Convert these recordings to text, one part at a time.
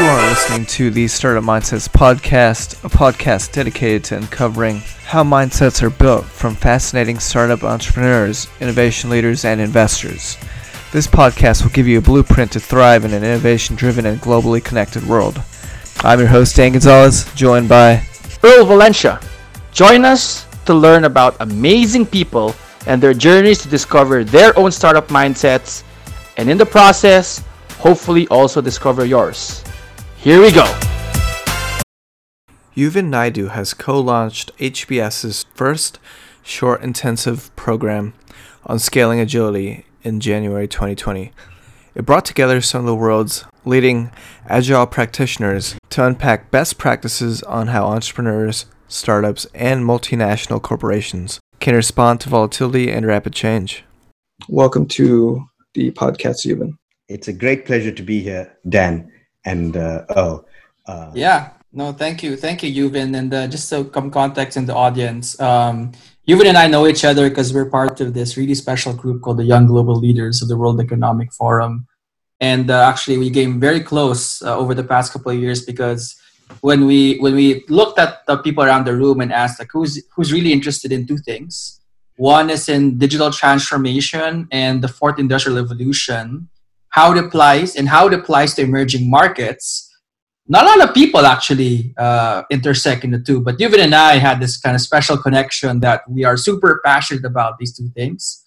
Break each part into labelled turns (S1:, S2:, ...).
S1: You are listening to the Startup Mindsets podcast, a podcast dedicated to uncovering how mindsets are built from fascinating startup entrepreneurs, innovation leaders, and investors. This podcast will give you a blueprint to thrive in an innovation driven and globally connected world. I'm your host, Dan Gonzalez, joined by
S2: Earl Valencia. Join us to learn about amazing people and their journeys to discover their own startup mindsets, and in the process, hopefully also discover yours. Here we go.
S1: Euvin Naidoo has co launched HBS's first short intensive program on scaling agility in January 2020. It brought together some of the world's leading agile practitioners to unpack best practices on how entrepreneurs, startups, and multinational corporations can respond to volatility and rapid change. Welcome to the podcast, Euvin.
S3: It's a great pleasure to be here, Dan and uh, Earl.
S2: Uh, yeah, no, thank you, thank you, Euvin. And uh, just some context in the audience, um, Euvin and I know each other because we're part of this really special group called the Young Global Leaders of the World Economic Forum. And uh, actually, we came very close uh, over the past couple of years because when we when we looked at the people around the room and asked like who's who's really interested in two things, one is in digital transformation and the fourth industrial revolution, how it applies and how it applies to emerging markets not a lot of people actually uh, intersect in the two, but Euvin and I had this kind of special connection that we are super passionate about these two things.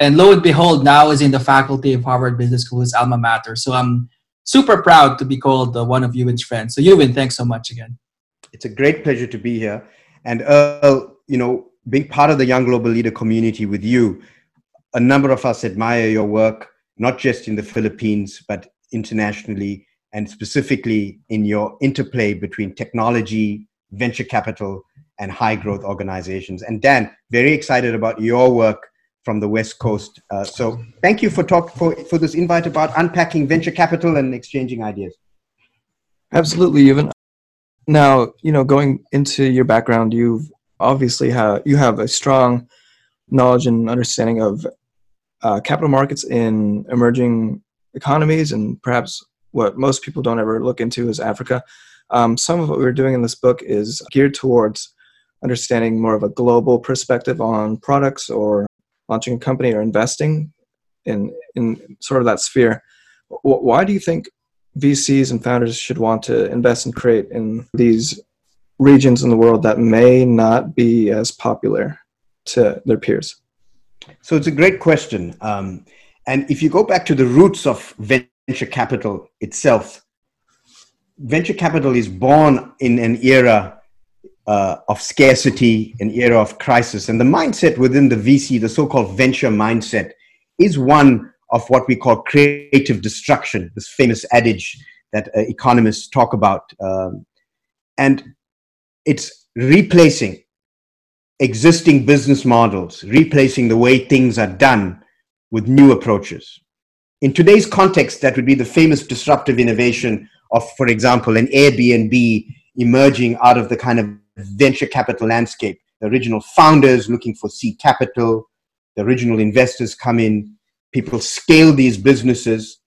S2: And lo and behold, now is in the faculty of Harvard Business School's alma mater. So I'm super proud to be called uh, one of Euvin's friends. So Euvin, thanks so much again.
S3: It's a great pleasure to be here. And Earl, you know, being part of the Young Global Leader community with you, a number of us admire your work, not just in the Philippines, but internationally and specifically in your interplay between technology, venture capital, and high growth organizations. And Dan, very excited about your work from the West Coast. Uh, so thank you for talk for, for this invite about unpacking venture capital and exchanging ideas.
S1: Absolutely, Euvin. Now, you know, going into your background, you've obviously have you have a strong knowledge and understanding of uh, capital markets in emerging economies and perhaps what most people don't ever look into is Africa. Um, some of what we're doing in this book is geared towards understanding more of a global perspective on products or launching a company or investing in in sort of that sphere. Why do you think VCs and founders should want to invest and create in these regions in the world that may not be as popular to their peers?
S3: So it's a great question. Um, and if you go back to the roots of venture capital itself. Venture capital is born in an era uh, of scarcity, an era of crisis. And the mindset within the VC, the so called venture mindset, is one of what we call creative destruction, this famous adage that uh, economists talk about. Um, and it's replacing existing business models, replacing the way things are done with new approaches. In today's context, that would be the famous disruptive innovation of, for example, an Airbnb emerging out of the kind of venture capital landscape. The original founders looking for seed capital, the original investors come in, people scale these businesses,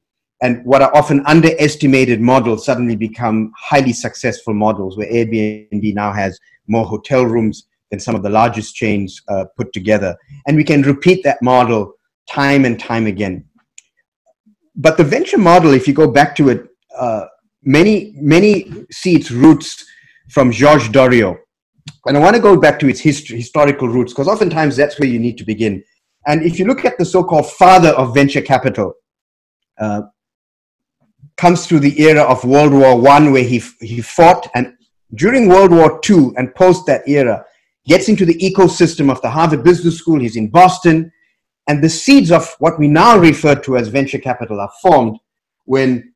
S3: and what are often underestimated models suddenly become highly successful models where Airbnb now has more hotel rooms than some of the largest chains uh, put together. And we can repeat that model time and time again but the venture model, if you go back to it, uh, many many see its roots from Georges Doriot, and I want to go back to its history, historical roots because oftentimes that's where you need to begin. And if you look at the so-called father of venture capital, uh, comes through the era of World War One, where he he fought, and during World War Two and post that era, gets into the ecosystem of the Harvard Business School. He's in Boston. And the seeds of what we now refer to as venture capital are formed when,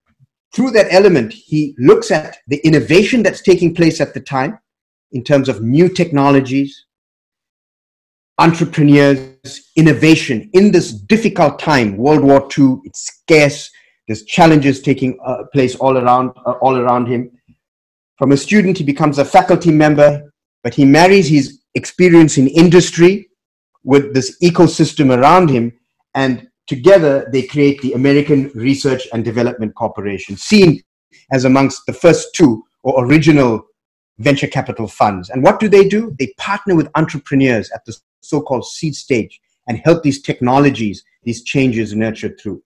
S3: through that element, he looks at the innovation that's taking place at the time in terms of new technologies, entrepreneurs, innovation in this difficult time. World War II, it's scarce. There's challenges taking uh, place all around, uh, all around him. From a student, he becomes a faculty member, but he marries his experience in industry with this ecosystem around him. And together they create the American Research and Development Corporation, seen as amongst the first two or original venture capital funds. And what do they do? They partner with entrepreneurs at the so called seed stage and help these technologies, these changes nurture through.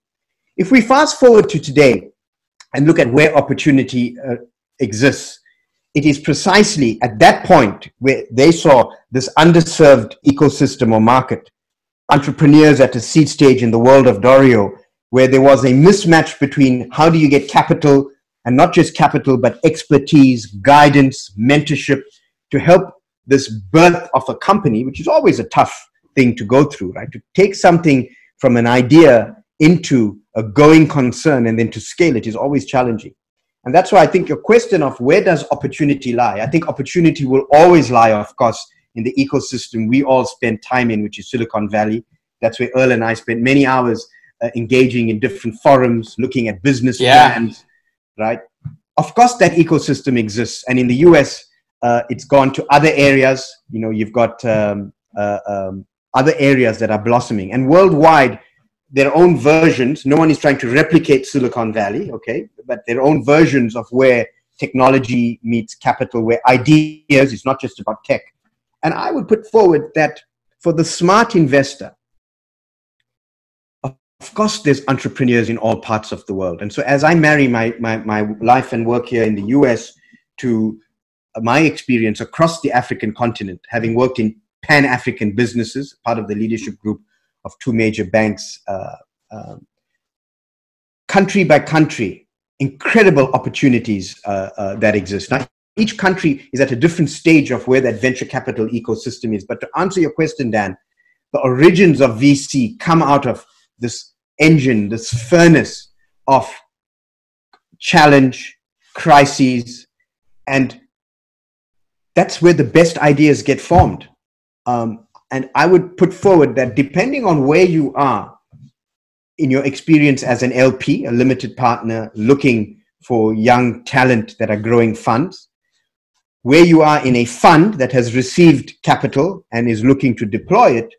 S3: If we fast forward to today and look at where opportunity uh, exists, it is precisely at that point where they saw this underserved ecosystem or market, entrepreneurs at a seed stage in the world of Doriot, where there was a mismatch between how do you get capital and not just capital, but expertise, guidance, mentorship to help this birth of a company, which is always a tough thing to go through, right? To take something from an idea into a going concern and then to scale it is always challenging. And that's why I think your question of where does opportunity lie? I think opportunity will always lie, of course, in the ecosystem we all spend time in, which is Silicon Valley. That's where Earl and I spent many hours uh, engaging in different forums, looking at business yeah. plans, right? Of course, that ecosystem exists. And in the US, uh, it's gone to other areas. You know, you've got um, uh, um, other areas that are blossoming. And worldwide, their own versions. No one is trying to replicate Silicon Valley, okay, but their own versions of where technology meets capital, where ideas is not just about tech. And I would put forward that for the smart investor, of course, there's entrepreneurs in all parts of the world. And so, as I marry my, my, my life and work here in the US to my experience across the African continent, having worked in pan African businesses, part of the leadership group of two major banks, uh, um, country by country, incredible opportunities uh, uh, that exist. Now, each country is at a different stage of where that venture capital ecosystem is. But to answer your question, Dan, the origins of VC come out of this engine, this furnace of challenge, crises, and that's where the best ideas get formed. Um, and I would put forward that depending on where you are in your experience as an LP, a limited partner looking for young talent that are growing funds, where you are in a fund that has received capital and is looking to deploy it,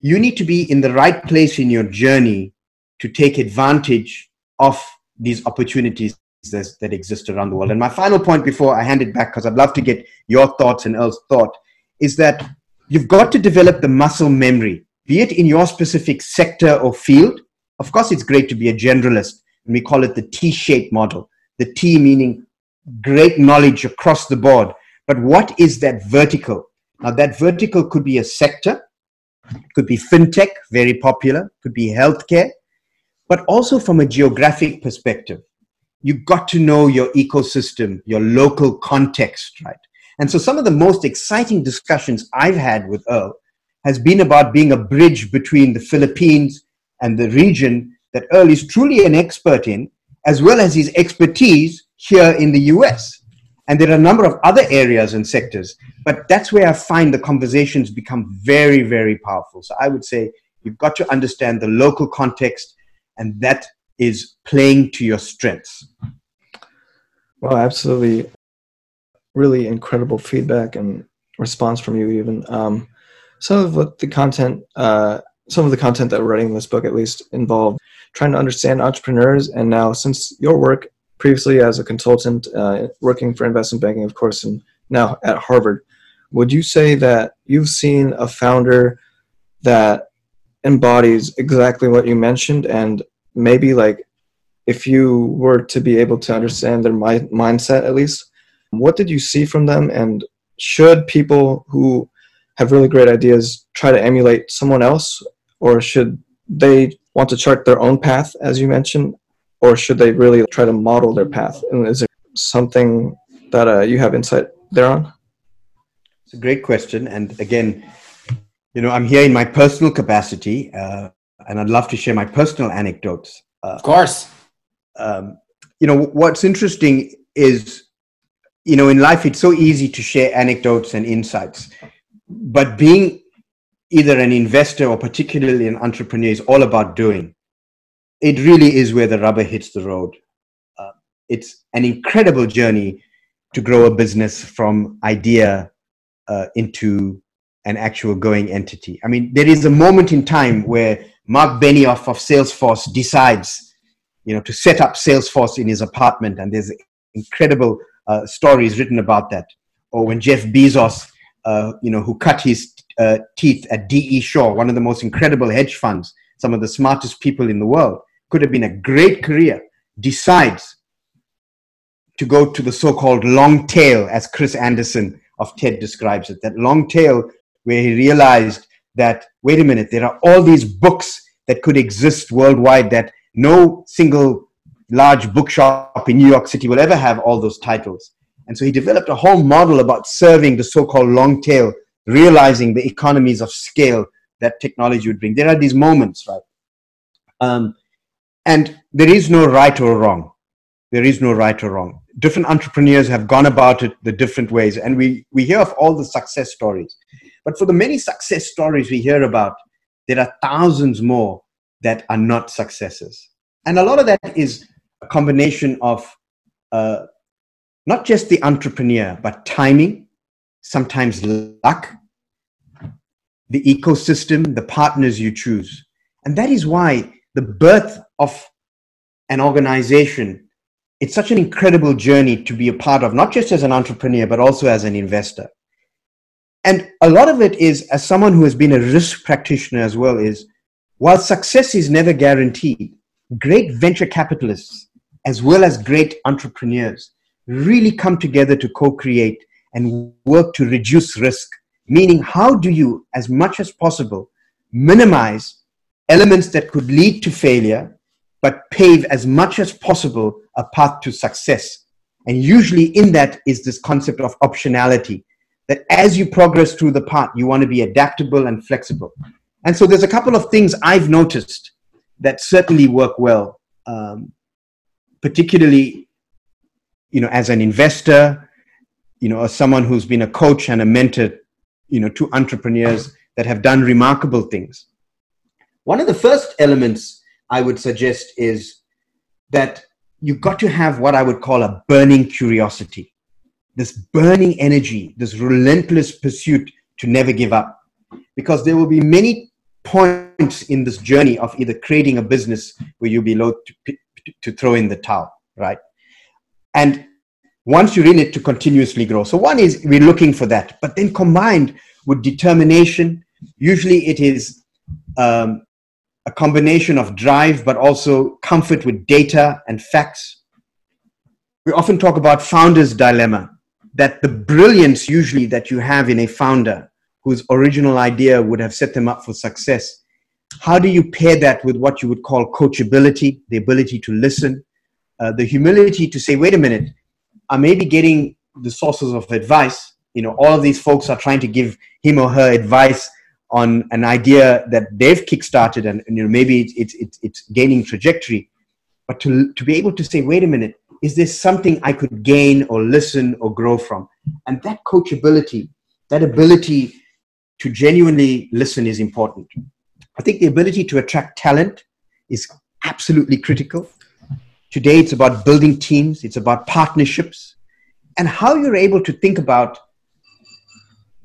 S3: you need to be in the right place in your journey to take advantage of these opportunities that, exist around the world. And my final point before I hand it back, because I'd love to get your thoughts and Earl's thought, is that you've got to develop the muscle memory, be it in your specific sector or field. Of course, it's great to be a generalist, and we call it the T shaped model. The T meaning great knowledge across the board. But what is that vertical? Now, that vertical could be a sector, could be fintech, very popular, could be healthcare, but also from a geographic perspective. You've got to know your ecosystem, your local context, right? And so some of the most exciting discussions I've had with Earl has been about being a bridge between the Philippines and the region that Earl is truly an expert in, as well as his expertise here in the US. And there are a number of other areas and sectors, but that's where I find the conversations become very, very powerful. So I would say you've got to understand the local context, and that is playing to your strengths.
S1: Well, absolutely really incredible feedback and response from you even. Um, some of what the content uh, some of the content that we're writing in this book at least involved trying to understand entrepreneurs and now since your work previously as a consultant uh, working for investment banking of course and now at harvard would you say that you've seen a founder that embodies exactly what you mentioned? And maybe like if you were to be able to understand their mi- mindset at least what did you see from them? And should people who have really great ideas try to emulate someone else, or should they want to chart their own path, as you mentioned, or should they really try to model their path? And is there something that uh, you have insight there on?
S3: It's a great question, and again, you know, I'm here in my personal capacity, uh, and I'd love to share my personal anecdotes.
S2: Uh, of course.
S3: Um, you know, what's interesting is you know, in life, it's so easy to share anecdotes and insights. But being either an investor or particularly an entrepreneur is all about doing. It really is where the rubber hits the road. Uh, it's an incredible journey to grow a business from idea uh, into an actual going entity. I mean, there is a moment in time where Mark Benioff of Salesforce decides you know, to set up Salesforce in his apartment. And there's incredible uh, stories written about that. Or when Jeff Bezos, uh, you know, who cut his uh, teeth at DE Shaw, one of the most incredible hedge funds, some of the smartest people in the world, could have been a great career, decides to go to the so-called long tail, as Chris Anderson of TED describes it, that long tail where he realized that, wait a minute, there are all these books that could exist worldwide that no single large bookshop in New York City will ever have all those titles. And so he developed a whole model about serving the so-called long tail, realizing the economies of scale that technology would bring. There are these moments, right? Um, and there is no right or wrong. There is no right or wrong. Different entrepreneurs have gone about it the different ways, and we, we hear of all the success stories. But for the many success stories we hear about, there are thousands more that are not successes. And a lot of that is a combination of uh, not just the entrepreneur, but timing, sometimes luck, the ecosystem, the partners you choose. And that is why the birth of an organization, it's such an incredible journey to be a part of, not just as an entrepreneur, but also as an investor. And a lot of it is, as someone who has been a risk practitioner as well, is while success is never guaranteed, great venture capitalists, as well as great entrepreneurs, really come together to co create and work to reduce risk. Meaning, how do you, as much as possible, minimize elements that could lead to failure, but pave as much as possible a path to success? And usually, in that is this concept of optionality that as you progress through the path, you want to be adaptable and flexible. And so there's a couple of things I've noticed that certainly work well, um, particularly, you know, as an investor, you know, as someone who's been a coach and a mentor, you know, to entrepreneurs that have done remarkable things. One of the first elements I would suggest is that you've got to have what I would call a burning curiosity, this burning energy, this relentless pursuit to never give up. Because there will be many points in this journey of either creating a business where you'll be loath to, to throw in the towel, right? And once you're in it, to continuously grow. So one is we're looking for that, but then combined with determination, usually it is um, a combination of drive, but also comfort with data and facts. We often talk about founder's dilemma, that the brilliance usually that you have in a founder whose original idea would have set them up for success. How do you pair that with what you would call coachability, the ability to listen, uh, the humility to say, wait a minute, I may be getting the sources of advice. You know, all of these folks are trying to give him or her advice on an idea that they've kickstarted and, and you know, maybe it's, it's, it's, gaining trajectory. But to, to be able to say, wait a minute, is there something I could gain or listen or grow from? And that coachability, that ability to genuinely listen is important. I think the ability to attract talent is absolutely critical. Today, it's about building teams, it's about partnerships, and how you're able to think about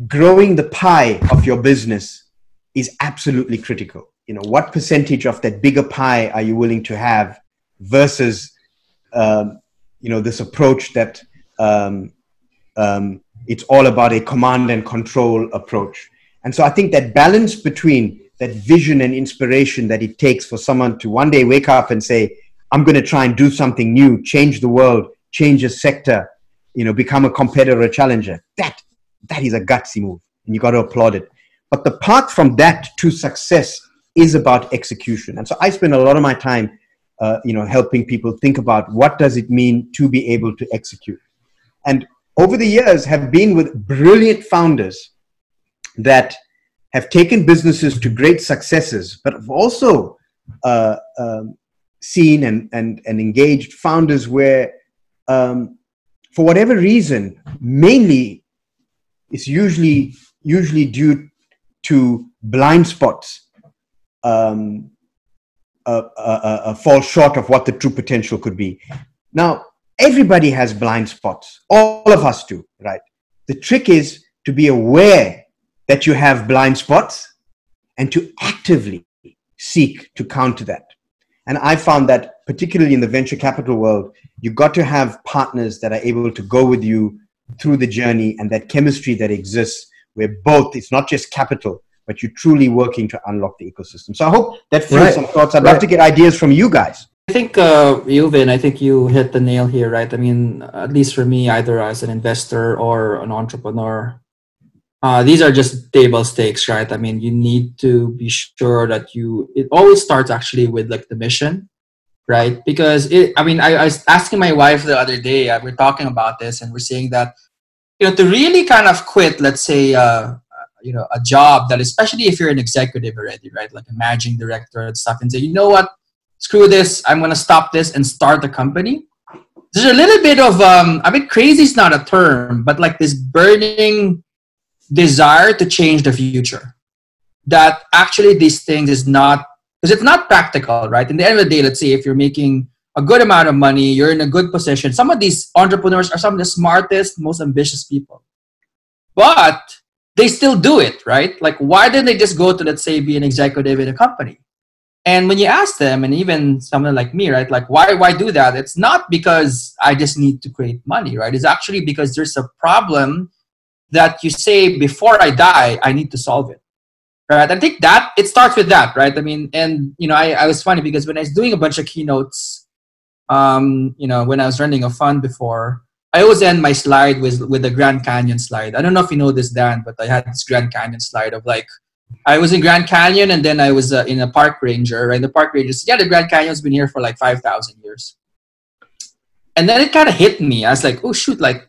S3: growing the pie of your business is absolutely critical. You know, what percentage of that bigger pie are you willing to have versus, um, you know, this approach that um, um, it's all about a command and control approach. And so I think that balance between that vision and inspiration that it takes for someone to one day wake up and say, I'm going to try and do something new, change the world, change a sector, you know, become a competitor, a challenger. That, that is a gutsy move and you got to applaud it. But the path from that to success is about execution. And so I spend a lot of my time, uh, you know, helping people think about what does it mean to be able to execute. And over the years have been with brilliant founders that have taken businesses to great successes, but have also uh, um, seen and, and, and engaged founders where, um, for whatever reason, mainly it's usually usually due to blind spots, um, uh, uh, uh, fall short of what the true potential could be. Now, everybody has blind spots. All of us do, right? The trick is to be aware that you have blind spots and to actively seek to counter that. And I found that particularly in the venture capital world, you've got to have partners that are able to go with you through the journey and that chemistry that exists where both, it's not just capital, but you're truly working to unlock the ecosystem. So I hope that fuels right. some thoughts. I'd right. love to get ideas from you guys.
S2: I think, uh, Euvin, I think you hit the nail here, right? I mean, at least for me, either as an investor or an entrepreneur, uh, these are just table stakes, right? I mean, you need to be sure that you, it always starts actually with like the mission, right? Because it, I mean, I, I was asking my wife the other day, uh, we're talking about this and we're saying that, you know, to really kind of quit, let's say, uh, you know, a job that, especially if you're an executive already, right? Like a managing director and stuff and say, you know what, screw this, I'm going to stop this and start a company. There's a little bit of, um, I mean, crazy is not a term, but like this burning desire to change the future. That actually these things is not, because it's not practical, right? In the end of the day, let's say if you're making a good amount of money, you're in a good position. Some of these entrepreneurs are some of the smartest, most ambitious people. But they still do it, right? Like, why didn't they just go to, let's say, be an executive in a company? And when you ask them, and even someone like me, right, like why why do that? It's not because I just need to create money, right? It's actually because there's a problem that you say before I die, I need to solve it. Right. I think that it starts with that, right? I mean, and you know, I, I was funny because when I was doing a bunch of keynotes, um, you know, when I was running a fund before, I always end my slide with with the Grand Canyon slide. I don't know if you know this, Dan, but I had this Grand Canyon slide of like I was in Grand Canyon and then I was uh, in a park ranger, right? The park ranger said, yeah, the Grand Canyon's been here for like 5,000 years. And then it kind of hit me. I was like, oh, shoot, like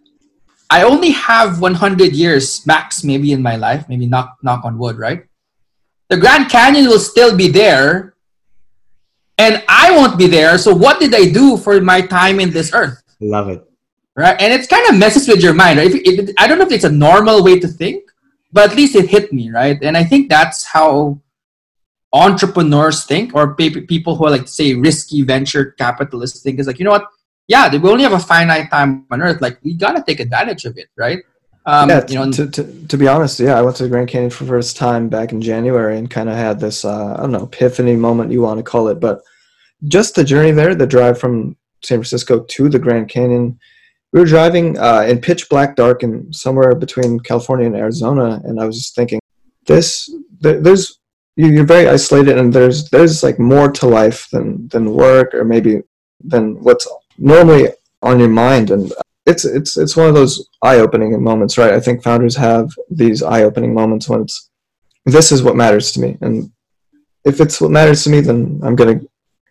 S2: I only have 100 years max maybe in my life, maybe knock, knock on wood, right? The Grand Canyon will still be there and I won't be there. So what did I do for my time in this earth?
S3: Love it.
S2: Right. And it's kind of messes with your mind, right? If, if, I don't know if it's a normal way to think, but at least it hit me right and i think that's how entrepreneurs think or people who are like say risky venture capitalists think is like you know what yeah we only have a finite time on earth. Like we gotta take advantage of it right?
S1: Um, yeah, you know, to, to, to be honest, yeah, I went to the Grand Canyon for the first time back in January and kind of had this, uh, I don't know, epiphany moment you want to call it, but just the journey there, the drive from San Francisco to the Grand Canyon, we were driving uh, in pitch black dark and somewhere between California and Arizona, and I was just thinking, this there, there's you're very isolated, and there's there's like more to life than than work or maybe than what's normally on your mind, and it's it's it's one of those eye-opening moments, right? I think founders have these eye-opening moments when it's this is what matters to me, and if it's what matters to me, then I'm gonna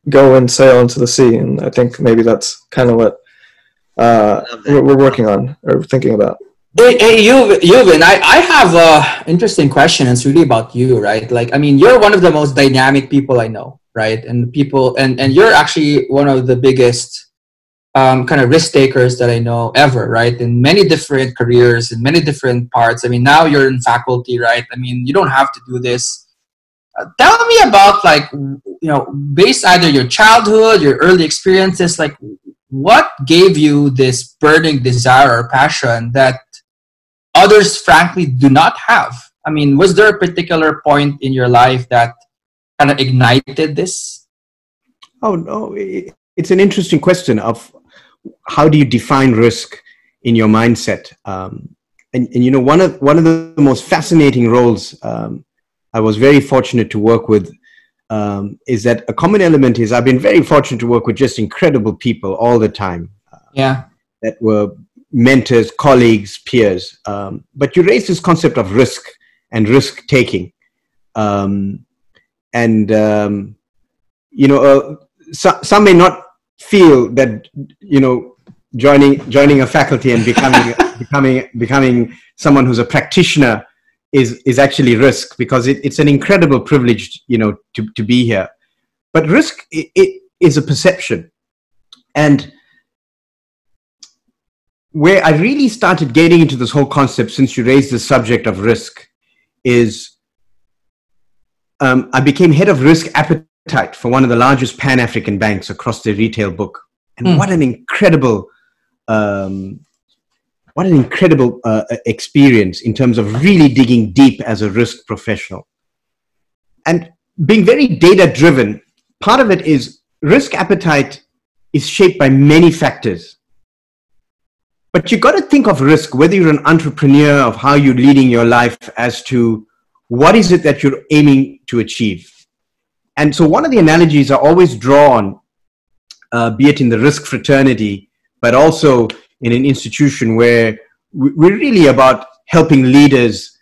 S1: go and sail into the sea, and I think maybe that's kind of what uh, we're, we're, working on or thinking about.
S2: Hey, hey Euvin, I, I have a interesting question. It's really about you, right? Like, I mean, you're one of the most dynamic people I know, right? And people, and, and you're actually one of the biggest um, kind of risk takers that I know ever, right? In many different careers, in many different parts. I mean, now you're in faculty, right? I mean, you don't have to do this. Uh, tell me about like, you know, based either your childhood, your early experiences, like what gave you this burning desire or passion that others frankly do not have i mean was there a particular point in your life that kind of ignited this
S3: oh no it's an interesting question of how do you define risk in your mindset um, and, and you know one of one of the most fascinating roles um, i was very fortunate to work with um, is that a common element is I've been very fortunate to work with just incredible people all the time.
S2: Uh, yeah.
S3: That were mentors, colleagues, peers. Um, but you raise this concept of risk and risk taking. Um, and, um, you know, uh, so, some may not feel that, you know, joining, joining a faculty and becoming, becoming, becoming someone who's a practitioner is is actually risk because it, it's an incredible privilege you know to, to be here. But risk it, it is a perception. And where i really started getting into this whole concept since you raised the subject of risk is um, i became head of risk appetite for one of the largest pan-african banks across the retail book and mm. what an incredible um, what an incredible uh, experience in terms of really digging deep as a risk professional and being very data driven part of it is risk appetite is shaped by many factors. But you've got to think of risk, whether you're an entrepreneur, of how you're leading your life, as to what is it that you're aiming to achieve. And so, one of the analogies I always draw on, uh, be it in the risk fraternity, but also in an institution where we're really about helping leaders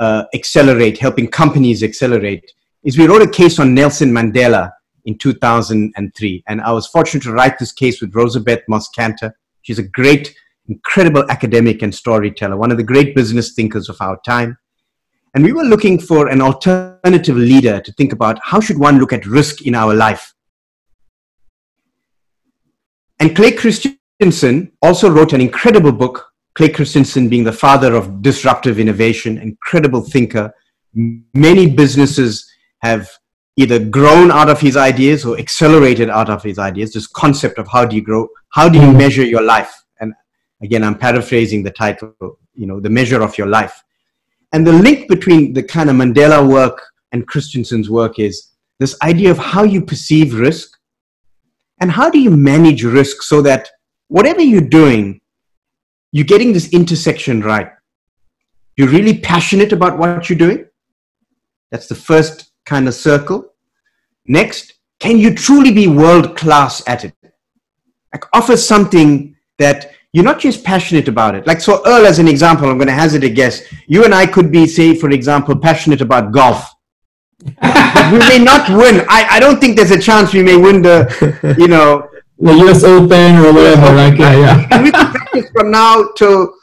S3: uh, accelerate, helping companies accelerate, is we wrote a case on Nelson Mandela in 2003. And I was fortunate to write this case with Rosabeth Moss-Kanter. She's a great, incredible academic and storyteller, one of the great business thinkers of our time. And we were looking for an alternative leader to think about how should one look at risk in our life. And Clay Christensen also wrote an incredible book, Clay Christensen being the father of disruptive innovation, incredible thinker. Many businesses have either grown out of his ideas or accelerated out of his ideas this concept of how do you grow how do you mm-hmm. measure your life and again i'm paraphrasing the title you know the measure of your life and the link between the kind of mandela work and christensen's work is this idea of how you perceive risk and how do you manage risk so that whatever you're doing you're getting this intersection right you're really passionate about what you're doing that's the first kind of circle. Next, can you truly be world class at it? Like offer something that you're not just passionate about it. Like so Earl as an example, I'm going to hazard a guess. You and I could be, say, for example, passionate about golf. we may not win. I, I don't think there's a chance we may win the, you know,
S2: the US Open or whatever. Like, yeah, yeah.
S3: and we can practice from now to,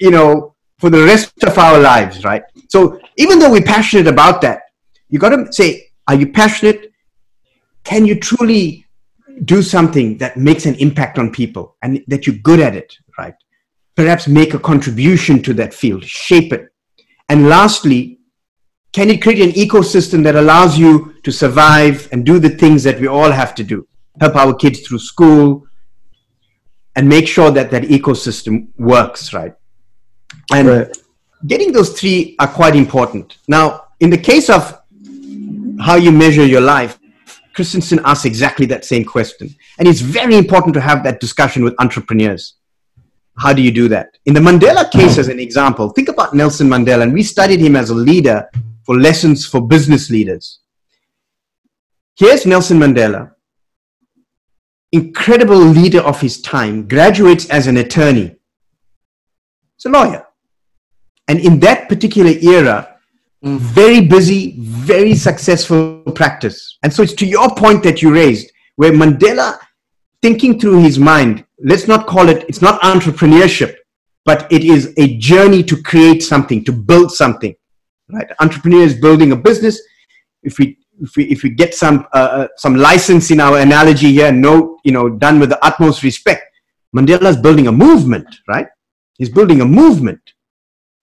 S3: you know, for the rest of our lives, right? So even though we're passionate about that, you got to say, are you passionate? Can you truly do something that makes an impact on people and that you're good at it, right? Perhaps make a contribution to that field, shape it. And lastly, can it create an ecosystem that allows you to survive and do the things that we all have to do? Help our kids through school and make sure that that ecosystem works, right? And right. getting those three are quite important. Now, in the case of how you measure your life, Christensen asks exactly that same question. And it's very important to have that discussion with entrepreneurs. How do you do that? In the Mandela case, as an example, think about Nelson Mandela, and we studied him as a leader for lessons for business leaders. Here's Nelson Mandela, incredible leader of his time, graduates as an attorney. He's a lawyer. And in that particular era. Very busy, very successful practice. And so it's to your point that you raised, where Mandela, thinking through his mind, let's not call it, it's not entrepreneurship, but it is a journey to create something, to build something. Right? Entrepreneur is building a business. If we if we, if we get some uh, uh some license in our analogy here, no, you know, done with the utmost respect, Mandela is building a movement, right? He's building a movement,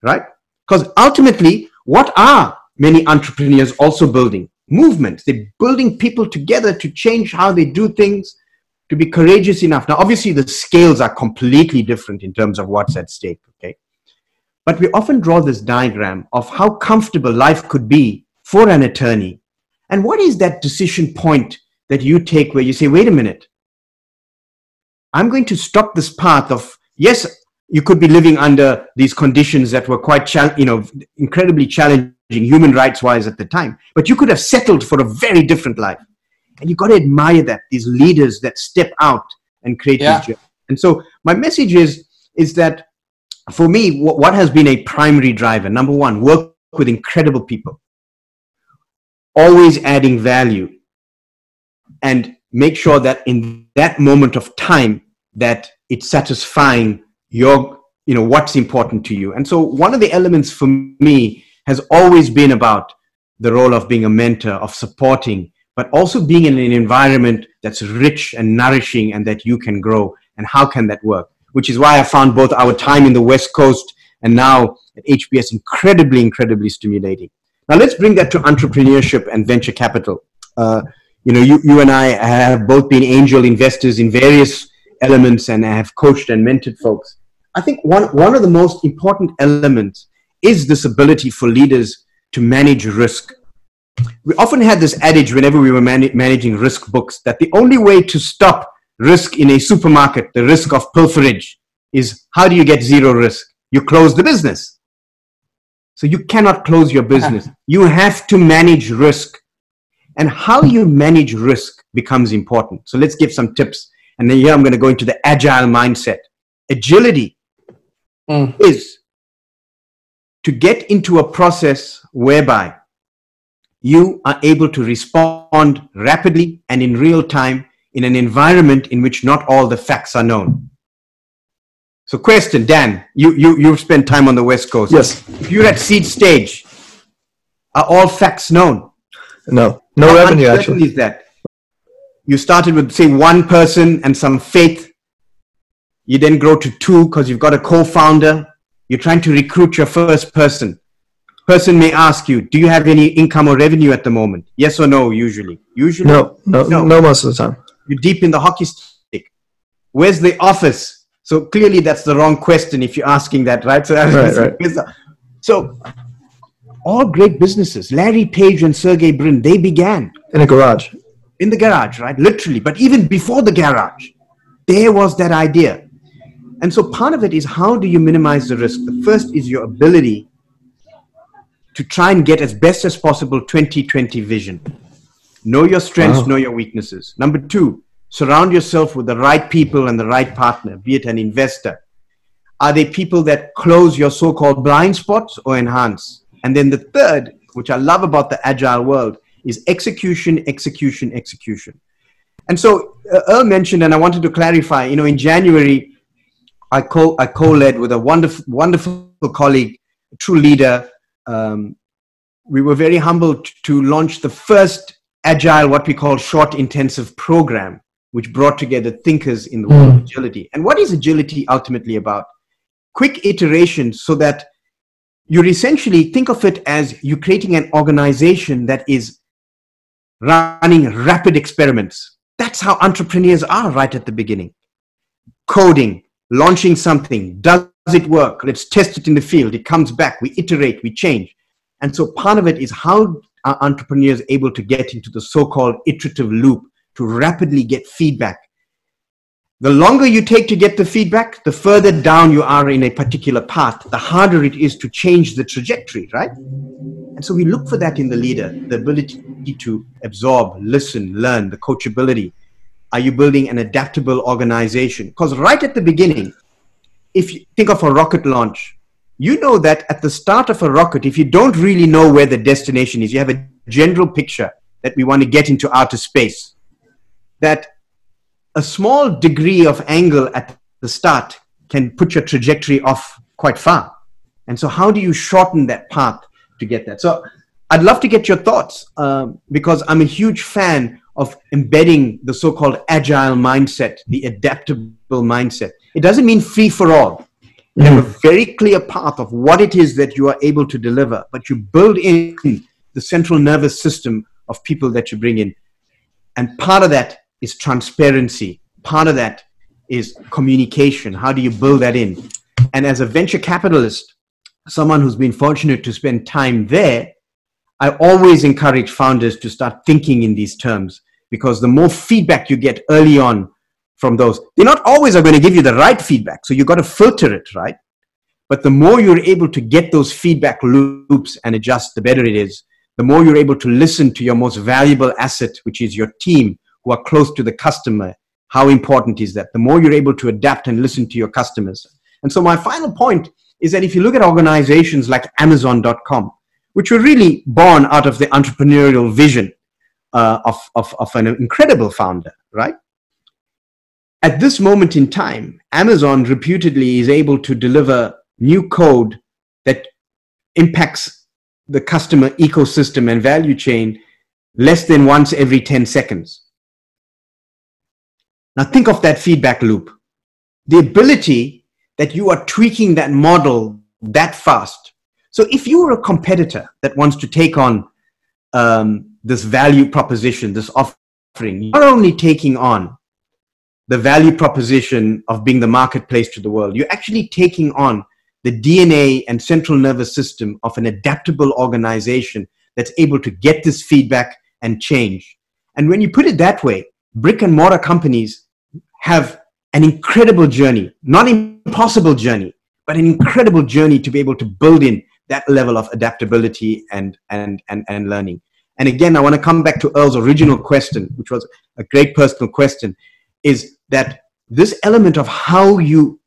S3: right? Because ultimately, what are many entrepreneurs also building? Movements. They're building people together to change how they do things, to be courageous enough. Now, obviously, the scales are completely different in terms of what's at stake, okay? But we often draw this diagram of how comfortable life could be for an attorney. And what is that decision point that you take where you say, wait a minute, I'm going to stop this path of, yes, you could be living under these conditions that were quite, you know, incredibly challenging human rights wise at the time. But you could have settled for a very different life. And you've got to admire that, these leaders that step out and create yeah. these And so my message is, is that for me, what, what has been a primary driver, number one, work with incredible people, always adding value, and make sure that in that moment of time that it's satisfying your you know what's important to you. And so one of the elements for me has always been about the role of being a mentor of supporting but also being in an environment that's rich and nourishing and that you can grow. And how can that work? Which is why i found both our time in the west coast and now at hbs incredibly incredibly stimulating. Now let's bring that to entrepreneurship and venture capital. Uh, you know you, you and i have both been angel investors in various elements and have coached and mentored folks I think one, one of the most important elements is this ability for leaders to manage risk, we often had this adage whenever we were man- managing risk books that the only way to stop risk in a supermarket, the risk of pilferage, is how do you get zero risk? You close the business. So you cannot close your business. You have to manage risk. And how you manage risk becomes important. So let's give some tips. And then here I'm going to go into the agile mindset. Agility mm. is to get into a process whereby you are able to respond rapidly and in real time in an environment in which not all the facts are known. So, question, Dan, you, you, you've spent time on the West Coast.
S1: Yes.
S3: If you're at seed stage, are all facts known?
S1: No. No How revenue, actually.
S3: is that? You started with, say, one person and some faith. You then grow to two because you've got a co founder. You're trying to recruit your first person person may ask you, do you have any income or revenue at the moment? Yes or no, usually. Usually.
S1: No, no, no, no most of the time.
S3: You're deep in the hockey stick. Where's the office? So clearly that's the wrong question if you're asking that, right? So,
S1: right, right.
S3: so all great businesses, Larry Page and Sergey Brin, they began
S1: in a garage.
S3: In the garage, right? Literally. But even before the garage, there was that idea. And so part of it is how do you minimize the risk? The first is your ability to try and get as best as possible 2020 vision. Know your strengths, wow. know your weaknesses. Number two, surround yourself with the right people and the right partner, be it an investor. Are they people that close your so called blind spots or enhance? And then the third, which I love about the agile world, is execution, execution, execution. And so uh, Earl mentioned, and I wanted to clarify, you know, in January, I co I co-led with a wonderful, wonderful colleague, true leader, um, we were very humbled to launch the first agile, what we call short intensive program, which brought together thinkers in the world of agility. And what is agility ultimately about? Quick iterations so that you're essentially think of it as you're creating an organization that is running rapid experiments. That's how entrepreneurs are right at the beginning. Coding, launching something, does it work? Let's test it in the field. It comes back. We iterate, we change. And so part of it is how are entrepreneurs able to get into the so-called iterative loop to rapidly get feedback. The longer you take to get the feedback, the further down you are in a particular path, the harder it is to change the trajectory, right? And so we look for that in the leader, the ability to absorb, listen, learn, the coachability. Are you building an adaptable organization? Because right at the beginning, if you think of a rocket launch, you know that at the start of a rocket, if you don't really know where the destination is, you have a general picture that we want to get into outer space, that a small degree of angle at the start can put your trajectory off quite far. And so, how do you shorten that path to get that? So, I'd love to get your thoughts um, because I'm a huge fan of embedding the so called agile mindset, the adaptable mindset. It doesn't mean free for all. You have a mm. very clear path of what it is that you are able to deliver, but you build in the central nervous system of people that you bring in. And part of that is transparency. Part of that is communication. How do you build that in? And as a venture capitalist, someone who's been fortunate to spend time there, I always encourage founders to start thinking in these terms because the more feedback you get early on from those. They not always are going to give you the right feedback. So you've got to filter it, right? But the more you're able to get those feedback loops and adjust, the better it is. The more you're able to listen to your most valuable asset, which is your team who are close to the customer. How important is that? The more you're able to adapt and listen to your customers. And so my final point is that if you look at organizations like Amazon.com, which were really born out of the entrepreneurial vision uh, of, of, of an incredible founder, right? At this moment in time, Amazon reputedly is able to deliver new code that impacts the customer ecosystem and value chain less than once every 10 seconds. Now, think of that feedback loop. The ability that you are tweaking that model that fast. So, if you are a competitor that wants to take on um, this value proposition, this offering, you're not only taking on the value proposition of being the marketplace to the world. You're actually taking on the DNA and central nervous system of an adaptable organization that's able to get this feedback and change. And when you put it that way, brick and mortar companies have an incredible journey, not impossible journey, but an incredible journey to be able to build in that level of adaptability and, and, and, and learning. And again, I want to come back to Earl's original question, which was a great personal question, is that this element of how you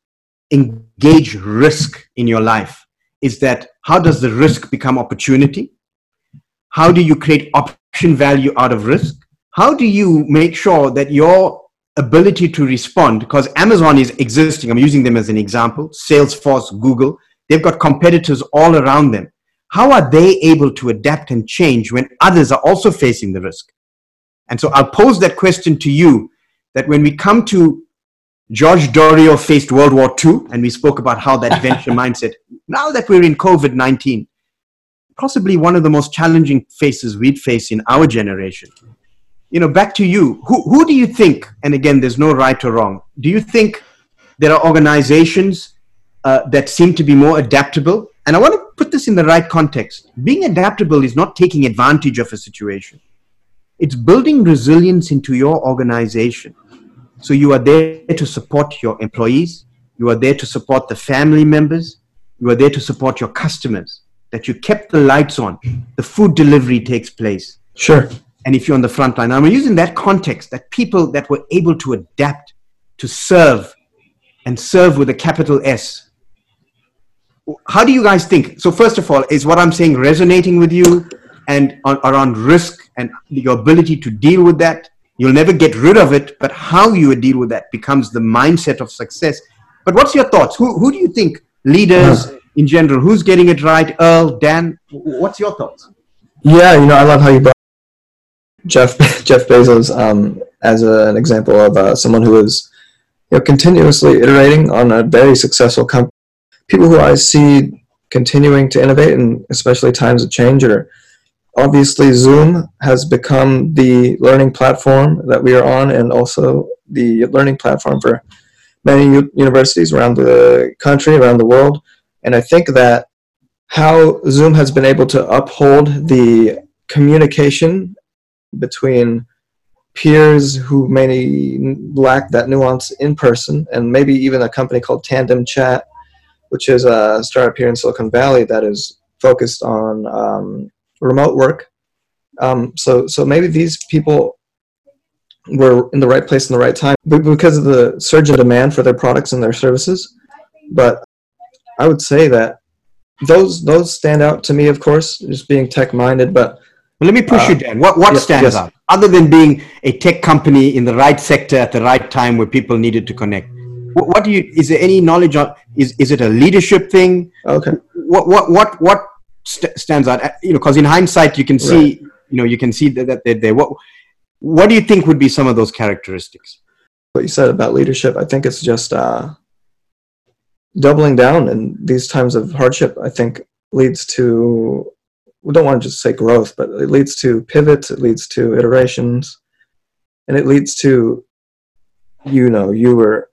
S3: engage risk in your life is that how does the risk become opportunity? How do you create option value out of risk? How do you make sure that your ability to respond, because Amazon is existing, I'm using them as an example, Salesforce, Google, they've got competitors all around them. How are they able to adapt and change when others are also facing the risk? And so I'll pose that question to you that when we come to George Doriot faced World War II, and we spoke about how that venture mindset, now that we're in COVID 19, possibly one of the most challenging faces we'd face in our generation. You know, back to you. Who, who do you think, and again, there's no right or wrong, do you think there are organizations uh, that seem to be more adaptable? And I want to put this in the right context. Being adaptable is not taking advantage of a situation, it's building resilience into your organization so you are there to support your employees, you are there to support the family members, you are there to support your customers. That you kept the lights on, the food delivery takes place.
S1: Sure.
S3: And if you're on the front line, I'm using that context that people that were able to adapt, to serve, and serve with a capital S. How do you guys think? So, first of all, is what I'm saying resonating with you and on, around risk and your ability to deal with that? You'll never get rid of it, but how you deal with that becomes the mindset of success. But what's your thoughts? Who, who do you think leaders in general? Who's getting it right? Earl, Dan, what's your thoughts?
S1: Yeah, you know, I love how you brought Jeff Jeff Bezos um, as a, an example of uh, someone who is you know, continuously iterating on a very successful company. People who I see continuing to innovate, and especially times of change, are obviously Zoom has become the learning platform that we are on and also the learning platform for many universities around the country, around the world. And I think that how Zoom has been able to uphold the communication between peers who may lack that nuance in person, and maybe even a company called Tandem Chat, which is a startup here in Silicon Valley that is focused on um, remote work. Um, so so maybe these people were in the right place in the right time because of the surge in demand for their products and their services. But I would say that those those stand out to me, of course, just being tech minded. But
S3: well, let me push uh, you, Dan. What what yes, stands yes. out other than being a tech company in the right sector at the right time where people needed to connect? What, what do you? Is there any knowledge on? Is is it a leadership thing?
S1: Okay.
S3: What what what what st- stands out? Uh, you know, because in hindsight, you can see, right. you know, you can see that, that they're there. What, what do you think would be some of those characteristics?
S1: What you said about leadership, I think it's just uh, doubling down in these times of hardship. I think leads to we don't want to just say growth, but it leads to pivots, it leads to iterations, and it leads to you know you were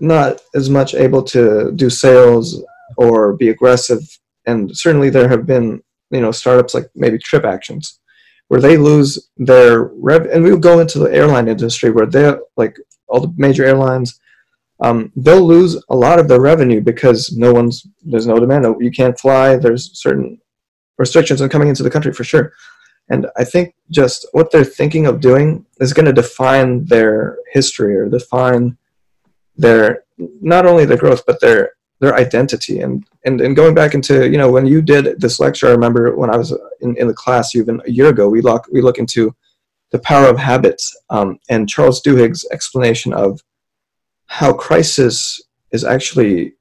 S1: not as much able to do sales or be aggressive. And certainly there have been you know startups like maybe TripActions where they lose their rev and we'll go into the airline industry where they're like all the major airlines um, they'll lose a lot of their revenue because no one's there's no demand. You can't fly. There's certain restrictions on coming into the country for sure. And i think just what they're thinking of doing is going to define their history or define their not only their growth but their their identity. And, and and going back into you know when you did this lecture i remember when i was in, in the class even a year ago we look we look into the power of habits um, and charles duhigg's explanation of how crisis is actually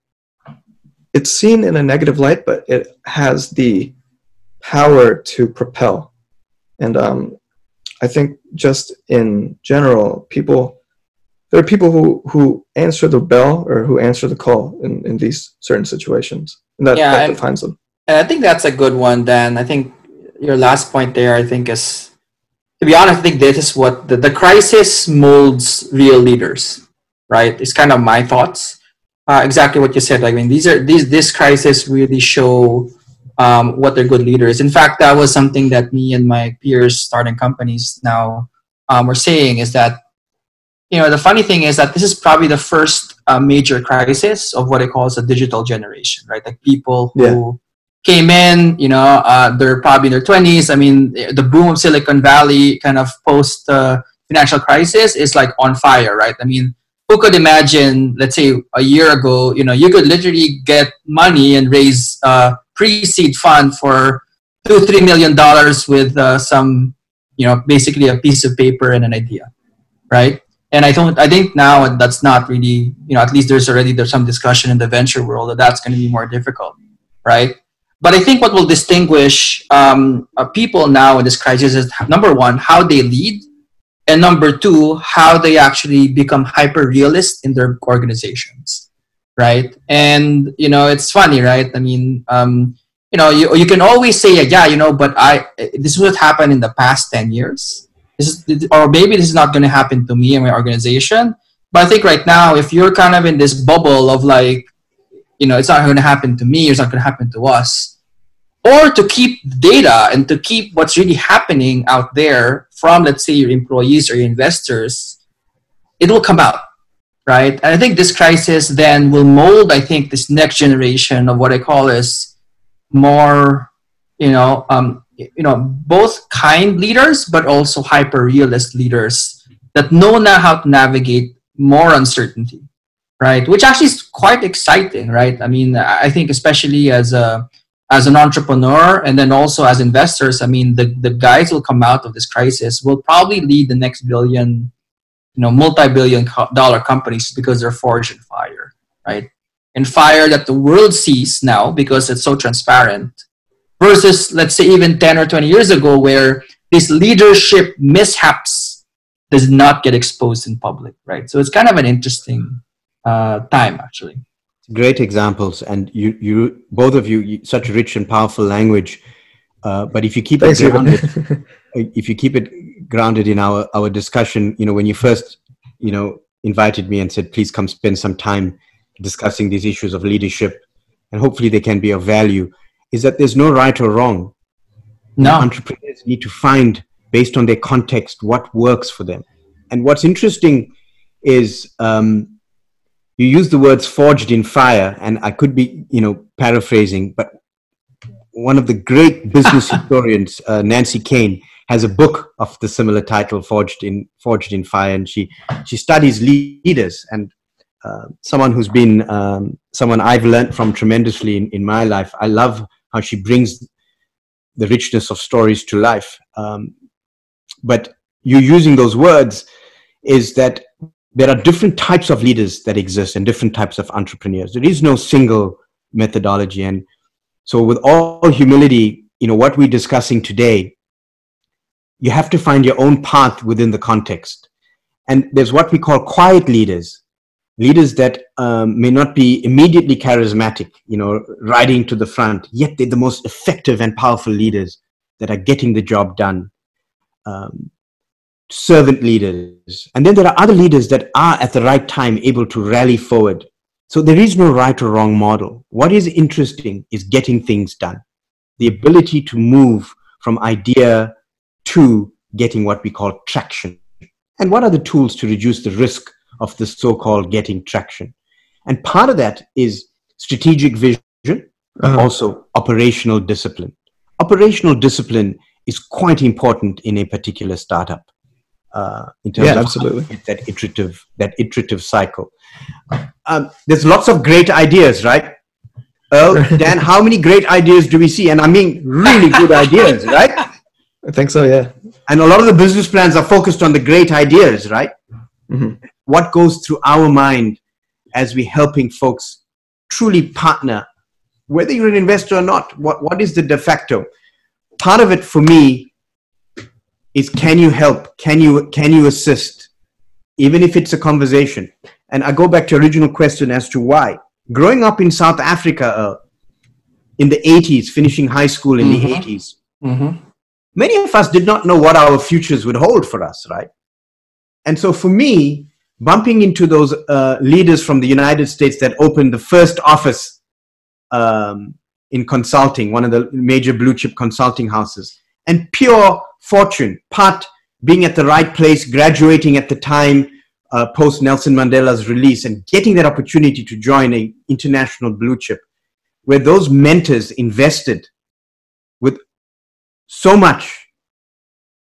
S1: it's seen in a negative light but it has the power to propel. And um, i think just in general people there are people who who answer the bell or who answer the call in, in these certain situations. And that, yeah, that defines them.
S2: and i think that's a good one dan. I think your last point there i think is to be honest i think this is what the, the crisis molds real leaders right? It's kind of my thoughts. Uh, exactly what you said. I mean these are these this crisis really show um, what their good leaders. In fact, that was something that me and my peers starting companies now um, were saying is that, you know, the funny thing is that this is probably the first uh, major crisis of what it calls a digital generation, right? Like people who yeah. came in, you know, uh, they're probably in their 20s. I mean, the boom of Silicon Valley kind of post uh, financial crisis is like on fire, right? I mean, who could imagine, let's say a year ago, you know, you could literally get money and raise uh, pre-seed fund for two three million dollars with uh, some you know basically a piece of paper and an idea right and i don't i think now that's not really you know at least there's already there's some discussion in the venture world that that's going to be more difficult right but i think what will distinguish um, uh, people now in this crisis is number one how they lead and number two how they actually become hyper realist in their organizations right? And you know, it's funny, right? I mean, um, you know, you, you can always say, yeah, you know, but I this is what happened in the past ten years. This is, or maybe this is not going to happen to me and my organization. But I think right now, if you're kind of in this bubble of like, you know, it's not going to happen to me, it's not going to happen to us, or to keep data and to keep what's really happening out there from, let's say, your employees or your investors, it will come out right? And I think this crisis then will mold, I think, this next generation of what I call is more, you know, um, you know, both kind leaders, but also hyper realist leaders that know now how to navigate more uncertainty, right? Which actually is quite exciting, right? I mean, I think especially as a as an entrepreneur and then also as investors, I mean, the, the guys who will come out of this crisis will probably lead the next billion you know multi-billion dollar companies because they're forged in fire right and fire that the world sees now because it's so transparent versus let's say even 10 or 20 years ago where these leadership mishaps does not get exposed in public right? So it's kind of an interesting uh, time actually.
S3: Great examples and you you both of you, you such rich and powerful language uh, but if you keep Thanks it grounded, if you keep it grounded in our our discussion you know when you first you know invited me and said please come spend some time discussing these issues of leadership and hopefully they can be of value is that there's no right or wrong.
S2: No.
S3: entrepreneurs need to find based on their context what works for them. And what's interesting is um, you use the words forged in fire and i could be you know paraphrasing but one of the great business historians uh, nancy Koehn, has a book of the similar title, Forged in Forged in Fire, and she she studies leaders. And uh, someone who's been um, someone I've learned from tremendously in, in my life. I love how she brings the richness of stories to life. Um, but you using those words is that there are different types of leaders that exist and different types of entrepreneurs. There is no single methodology. And so with all humility, you know, what we're discussing today you have to find your own path within the context. And there's what we call quiet leaders, leaders that um, may not be immediately charismatic, you know, riding to the front, yet they're the most effective and powerful leaders that are getting the job done. Um, servant leaders. And then there are other leaders that are at the right time able to rally forward. So there is no right or wrong model. What is interesting is getting things done. The ability to move from idea to getting what we call traction. And what are the tools to reduce the risk of the so called getting traction? And part of that is strategic vision, uh-huh. also operational discipline. Operational discipline is quite important in a particular startup. Uh, in terms
S1: yeah,
S3: of
S1: absolutely.
S3: that iterative that iterative cycle. Um, there's lots of great ideas, right? Oh, Dan, how many great ideas do we see? And I mean, really good ideas, right?
S1: I think so, yeah.
S3: And a lot of the business plans are focused on the great ideas, right? Mm-hmm. What goes through our mind as we're helping folks truly partner, whether you're an investor or not? What, what is the de facto? Part of it for me is can you help? Can you, can you assist? Even if it's a conversation. And I go back to original question as to why. Growing up in South Africa uh, in the 80s, finishing high school in mm-hmm. the 80s, mm-hmm many of us did not know what our futures would hold for us, right? And so for me, bumping into those uh, leaders from the United States that opened the first office um, in consulting, one of the major blue chip consulting houses, and pure fortune, part being at the right place, graduating at the time uh, post Nelson Mandela's release, and getting that opportunity to join a international blue chip, where those mentors invested with so much.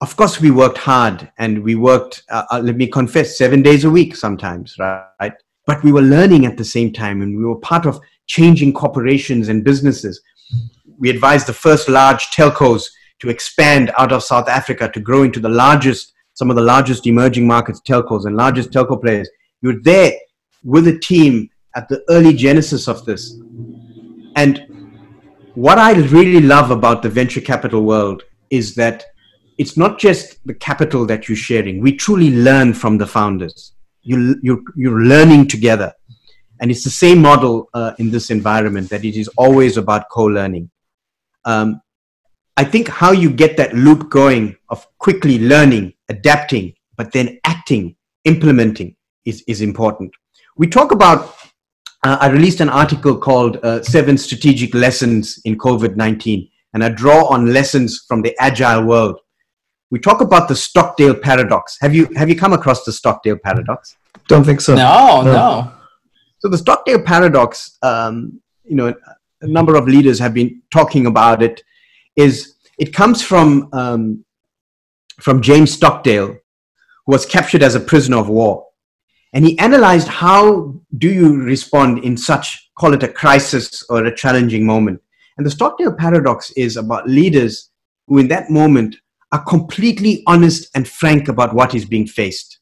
S3: Of course, we worked hard, and we worked. Uh, uh, let me confess, seven days a week sometimes, right? But we were learning at the same time, and we were part of changing corporations and businesses. We advised the first large telcos to expand out of South Africa to grow into the largest, some of the largest emerging markets telcos and largest telco players. you were there with a team at the early genesis of this. And what I really love about the venture capital world is that it's not just the capital that you're sharing. We truly learn from the founders. You, you're, you're learning together. And it's the same model uh, in this environment that it is always about co learning. Um, I think how you get that loop going of quickly learning, adapting, but then acting, implementing is, is important. We talk about, uh, I released an article called uh, Seven Strategic Lessons in COVID 19, and I draw on lessons from the agile world. We talk about the Stockdale paradox. Have you, have you come across the Stockdale paradox?
S1: Don't think so.
S2: No, no. no.
S3: So the Stockdale paradox, um, you know, a number of leaders have been talking about it is it comes from um, from James Stockdale, who was captured as a prisoner of war, and he analyzed how do you respond in such call it a crisis or a challenging moment. And the Stockdale paradox is about leaders who, in that moment, are completely honest and frank about what is being faced,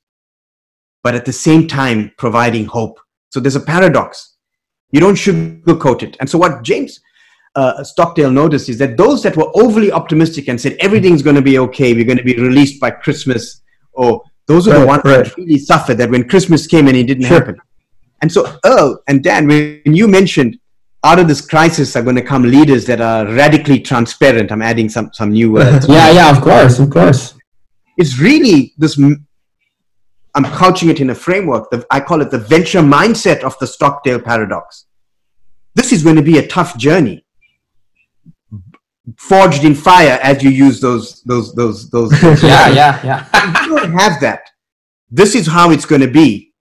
S3: but at the same time providing hope. So there's a paradox. You don't sugarcoat it. And so what James uh, Stockdale noticed is that those that were overly optimistic and said everything's going to be okay, we're going to be released by Christmas, or those are right, the ones right. that really suffered that when Christmas came and it didn't sure. happen. And so Earl and Dan, when you mentioned out of this crisis are going to come leaders that are radically transparent, I'm adding some some new words.
S2: yeah, yeah, of course, of course.
S3: It's really this. I'm couching it in a framework. The, I call it the venture mindset of the Stockdale paradox. This is going to be a tough journey forged in fire as you use those those those those.
S2: yeah, yeah, yeah.
S3: you don't have that. This is how it's going to be,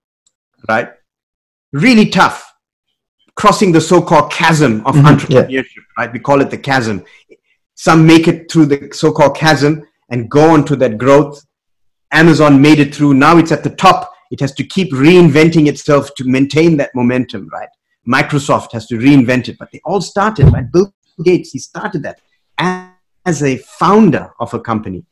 S3: right? Really tough, crossing the so-called chasm of mm-hmm, entrepreneurship, yeah. right? We call it the chasm. Some make it through the so-called chasm and go on to that growth. Amazon made it through. Now it's at the top. It has to keep reinventing itself to maintain that momentum, right? Microsoft has to reinvent it, but they all started, right? Bill Gates, he started that as a founder of a company,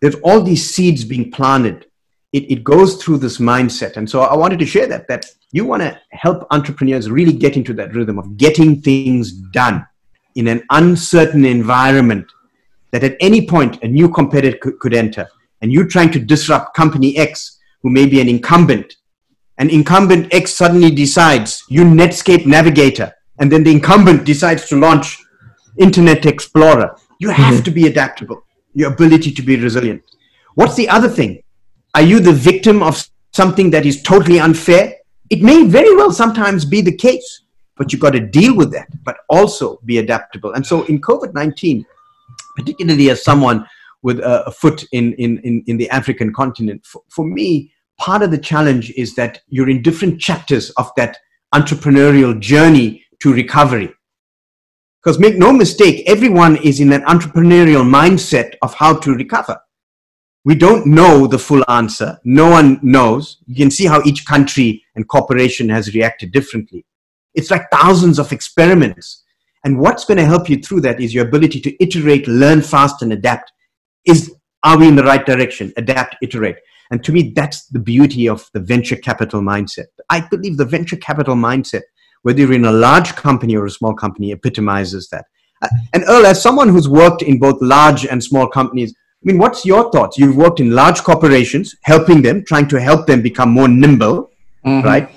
S3: there's all these seeds being planted. It, it goes through this mindset. And so I wanted to share that, that you want to help entrepreneurs really get into that rhythm of getting things done in an uncertain environment that at any point a new competitor could, could enter. And you're trying to disrupt company X, who may be an incumbent. And incumbent X suddenly decides, you Netscape Navigator. And then the incumbent decides to launch Internet Explorer. You have mm-hmm. to be adaptable, your ability to be resilient. What's the other thing? Are you the victim of something that is totally unfair? It may very well sometimes be the case, but you've got to deal with that, but also be adaptable. And so in COVID 19, particularly as someone with a, foot in, in, in, in the African continent, for, for me, part of the challenge is that you're in different chapters of that entrepreneurial journey to recovery. Because make no mistake, everyone is in an entrepreneurial mindset of how to recover. We don't know the full answer. No one knows. You can see how each country and corporation has reacted differently. It's like thousands of experiments. And what's going to help you through that is your ability to iterate, learn fast, and adapt. Is are we in the right direction? Adapt, iterate. And to me, that's the beauty of the venture capital mindset. I believe the venture capital mindset whether you're in a large company or a small company, epitomizes that. Uh, and Earl, as someone who's worked in both large and small companies, I mean, what's your thoughts? You've worked in large corporations, helping them, trying to help them become more nimble, mm-hmm. right?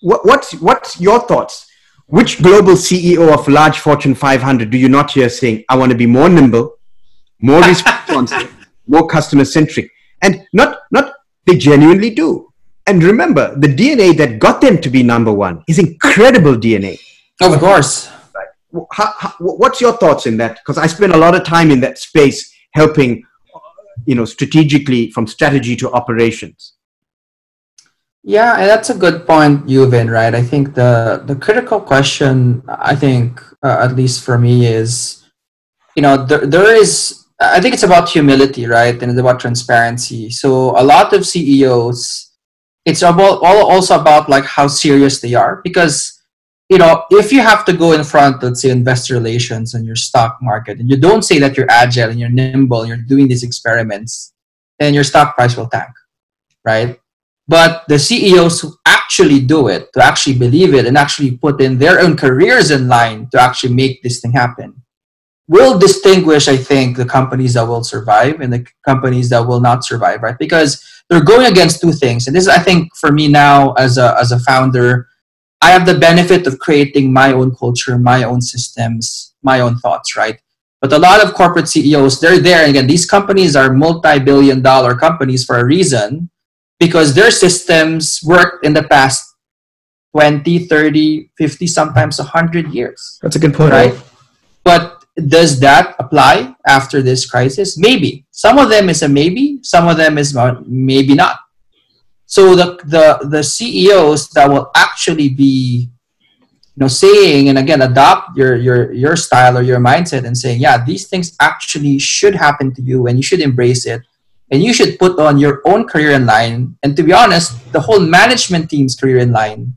S3: What, what's, what's your thoughts? Which global CEO of large Fortune 500 do you not hear saying, I want to be more nimble, more responsive, more customer centric? And not, not, they genuinely do. And remember, the DNA that got them to be number one is incredible DNA.
S2: Of course.
S3: How, how, what's your thoughts in that? Because I spend a lot of time in that space helping, you know, strategically from strategy to operations.
S2: Yeah, that's a good point, Euvin. Right? I think the the critical question, I think, uh, at least for me, is, you know, there, there is. I think it's about humility, right, and it's about transparency. So a lot of CEOs, it's about all also about like how serious they are because you know, if you have to go in front, let's say, investor relations and your stock market, and you don't say that you're agile and you're nimble and you're doing these experiments, then your stock price will tank, right? But the CEOs who actually do it, to actually believe it, and actually put in their own careers in line to actually make this thing happen, will distinguish, I think, the companies that will survive and the companies that will not survive, right? Because they're going against two things. And this is, I think, for me now as a, as a founder, I have the benefit of creating my own culture, my own systems, my own thoughts, right? But a lot of corporate CEOs, they're there. And again, these companies are multi billion dollar companies for a reason because their systems worked in the past 20, 30, 50, sometimes 100 years.
S1: That's a good point.
S2: Right? But does that apply after this crisis? Maybe. Some of them is a maybe, some of them is maybe not. So the, the, the CEOs that will actually be you know saying and again adopt your your your style or your mindset and saying yeah these things actually should happen to you and you should embrace it and you should put on your own career in line. And to be honest the whole management team's career in line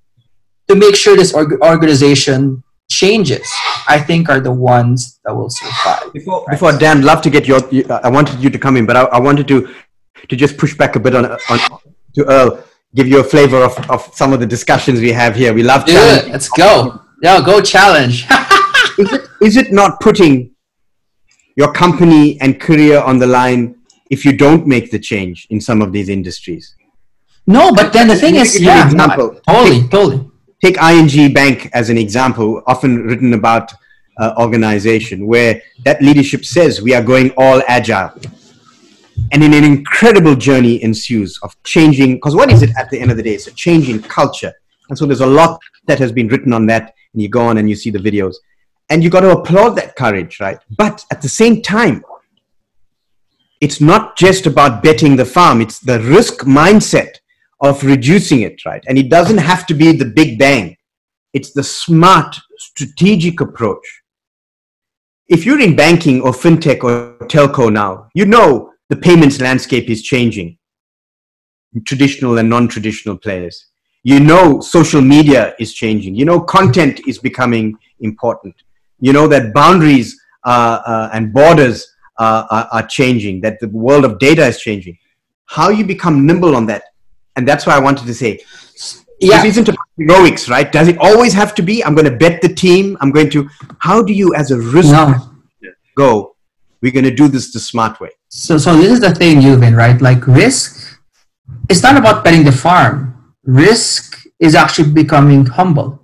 S2: to make sure this org- organization changes i think are the ones that will survive.
S3: Before, before dan love to get your i wanted you to come in but I, I wanted to to just push back a bit on, on to Earl, give you a flavor of, of some of the discussions we have here. We love
S2: challenge. Let's go. Yeah, go challenge.
S3: is, it, is it not putting your company and career on the line if you don't make the change in some of these industries?
S2: No, but then the thing is, yeah, example. No, totally, take, totally.
S3: Take ING Bank as an example, often written about uh, organization, where that leadership says we are going all agile and in an incredible journey ensues of changing because what is it at the end of the day? It's a changing culture. And so there's a lot that has been written on that and you go on and you see the videos. And you got to applaud that courage right? But at the same time it's not just about betting the farm. It's the risk mindset of reducing it right? And it doesn't have to be the big bang. It's the smart strategic approach. If you're in banking or fintech or telco now you know the payments landscape is changing. Traditional and non-traditional players. You know social media is changing. You know content is becoming important. You know that boundaries uh, uh, and borders uh, are, are, changing that the world of data is changing. How you become nimble on that and that's why i wanted to say yeah. this isn't about heroics right? Does it always have to be i'm going to bet the team i'm going to how do you as a risk no. go we're going to do this the smart way
S2: so, so this is the thing, Euvin, right? Like risk, it's not about betting the farm. Risk is actually becoming humble,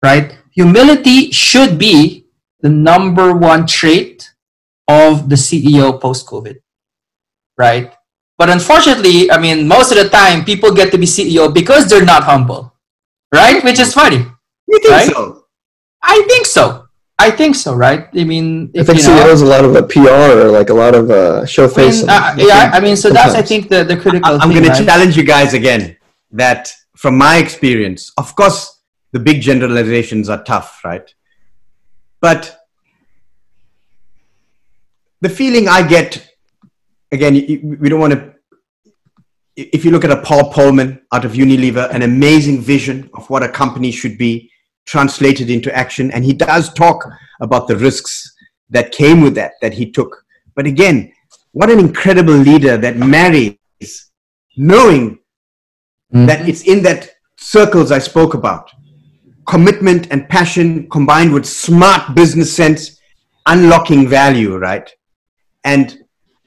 S2: right? Humility should be the number one trait of the CEO post COVID, right? But unfortunately, I mean, most of the time, people get to be CEO because they're not humble, right? Which is funny.
S3: You think right? so?
S2: I think so. I think so, right? I mean,
S1: if, I think you know, CEOs a lot of a PR or like a lot of uh, show face.
S2: I mean, uh, yeah, I mean, so sometimes. that's I think the the critical.
S3: I'm
S2: going
S3: right? to challenge you guys again. That from my experience, of course, the big generalizations are tough, right? But the feeling I get, again, we don't want to. If you look at a Paul Polman out of Unilever, an amazing vision of what a company should be translated into action. And he does talk about the risks that came with that, that he took. But again, what an incredible leader that marries knowing mm-hmm. that it's in that circles I spoke about. Commitment and passion combined with smart business sense, unlocking value, right? And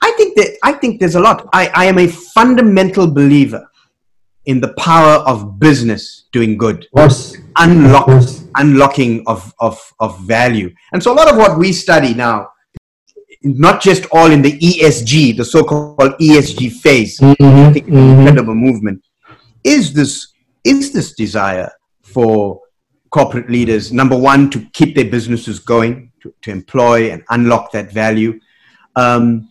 S3: I think that I think there's a lot. I, I am a fundamental believer in the power of business doing good.
S1: Course.
S3: Unlock, unlocking of, of, of value. And so a lot of what we study now, not just all in the ESG, the so-called ESG phase, mm-hmm. Mm-hmm. incredible movement, is this is this desire for corporate leaders number one to keep their businesses going to, to employ and unlock that value um,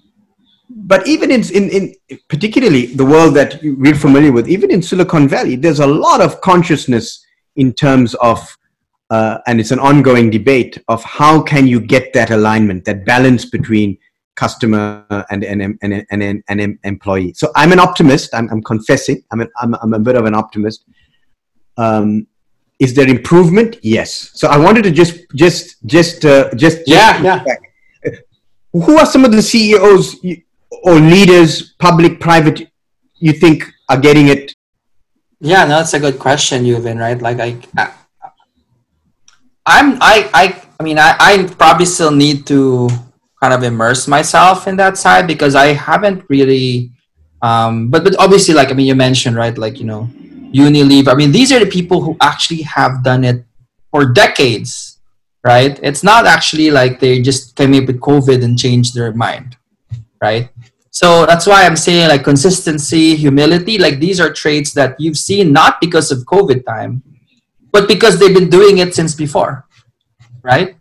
S3: but even in, in, in particularly the world that we're familiar with even in silicon valley there's a lot of consciousness in terms of uh, and it's an ongoing debate of how can you get that alignment that balance between customer and an, and, and, and, employee. So i'm an optimist i'm, I'm confessing I'm, an, I'm, I'm a bit of an optimist. Um, is there improvement? Yes. So i wanted to just just just uh, just, just
S2: yeah yeah. back.
S3: who are some of the ceos or leaders public private you think are getting it
S2: yeah no that's a good question Euvin right like i, i'm i i i mean I, I probably still need to kind of immerse myself in that side because i haven't really um but but obviously like i mean you mentioned right like you know Unilever. I mean, these are the people who actually have done it for decades, right? It's not actually like they just came up with COVID and changed their mind, right? So that's why I'm saying like consistency, humility, like these are traits that you've seen not because of COVID time, but because they've been doing it since before, right?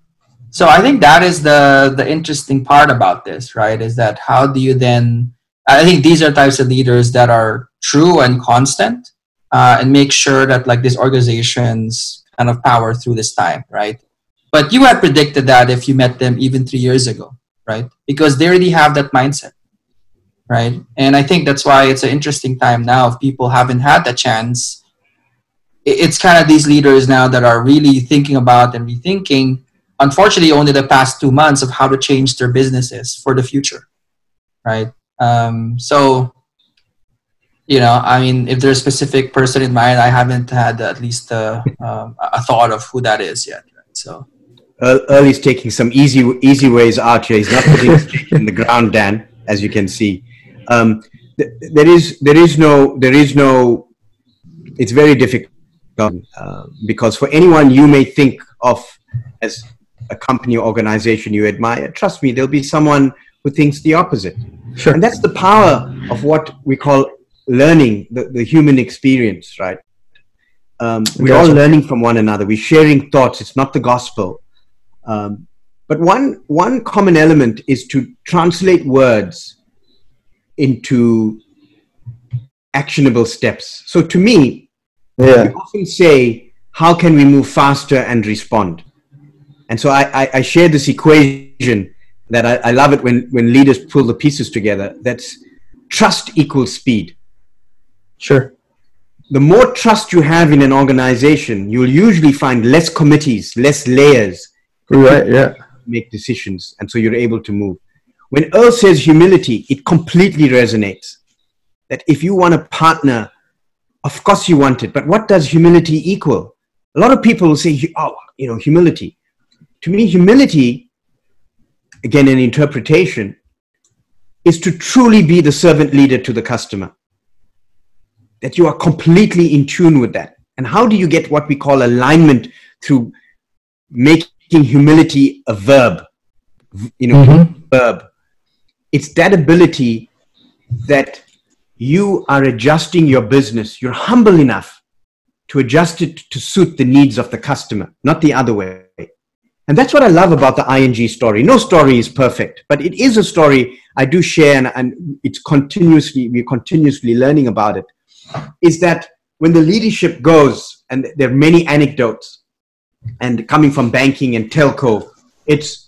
S2: So I think that is the the interesting part about this, right? Is that how do you then I think these are types of leaders that are true and constant uh, and make sure that like these organizations kind of power through this time, right? But you had predicted that if you met them even three years ago, right? Because they already have that mindset, right? And I think that's why it's an interesting time now. If people haven't had the chance, it's kind of these leaders now that are really thinking about and rethinking. Unfortunately, only the past two months of how to change their businesses for the future, right? Um, so you know i mean if there's a specific person in mind i haven't had at least a, um, a thought of who that is yet right? so
S3: early's taking some easy easy ways out here he's not putting his in the ground dan as you can see um, th- there is there is no there is no it's very difficult uh, because for anyone you may think of as a company or organization you admire trust me there'll be someone who thinks the opposite sure. and that's the power of what we call learning the, the human experience, right? Um, we're gotcha. all learning from one another. We're sharing thoughts. It's not the gospel. Um, but one, one common element is to translate words into actionable steps. So to me, yeah. we often say, how can we move faster and respond? And so I, I, I share this equation that I, I love it when, when leaders pull the pieces together. That's trust equals speed.
S1: Sure.
S3: The more trust you have in an organization, you'll usually find less committees, less layers.
S1: Right, yeah.
S3: Make decisions, and so you're able to move. When Earl says humility, it completely resonates. That if you want a partner, of course you want it, but what does humility equal? A lot of people will say, oh, you know, humility. To me, humility, again, an interpretation, is to truly be the servant leader to the customer that you are completely in tune with that. And how do you get what we call alignment through making humility a verb? You know, mm-hmm. verb. It's that ability that you are adjusting your business. You're humble enough to adjust it to suit the needs of the customer, not the other way. And that's what I love about the ING story. No story is perfect, but it is a story I do share, and, and it's continuously, we're continuously learning about it is that when the leadership goes, and there are many anecdotes, and coming from banking and telco, it's,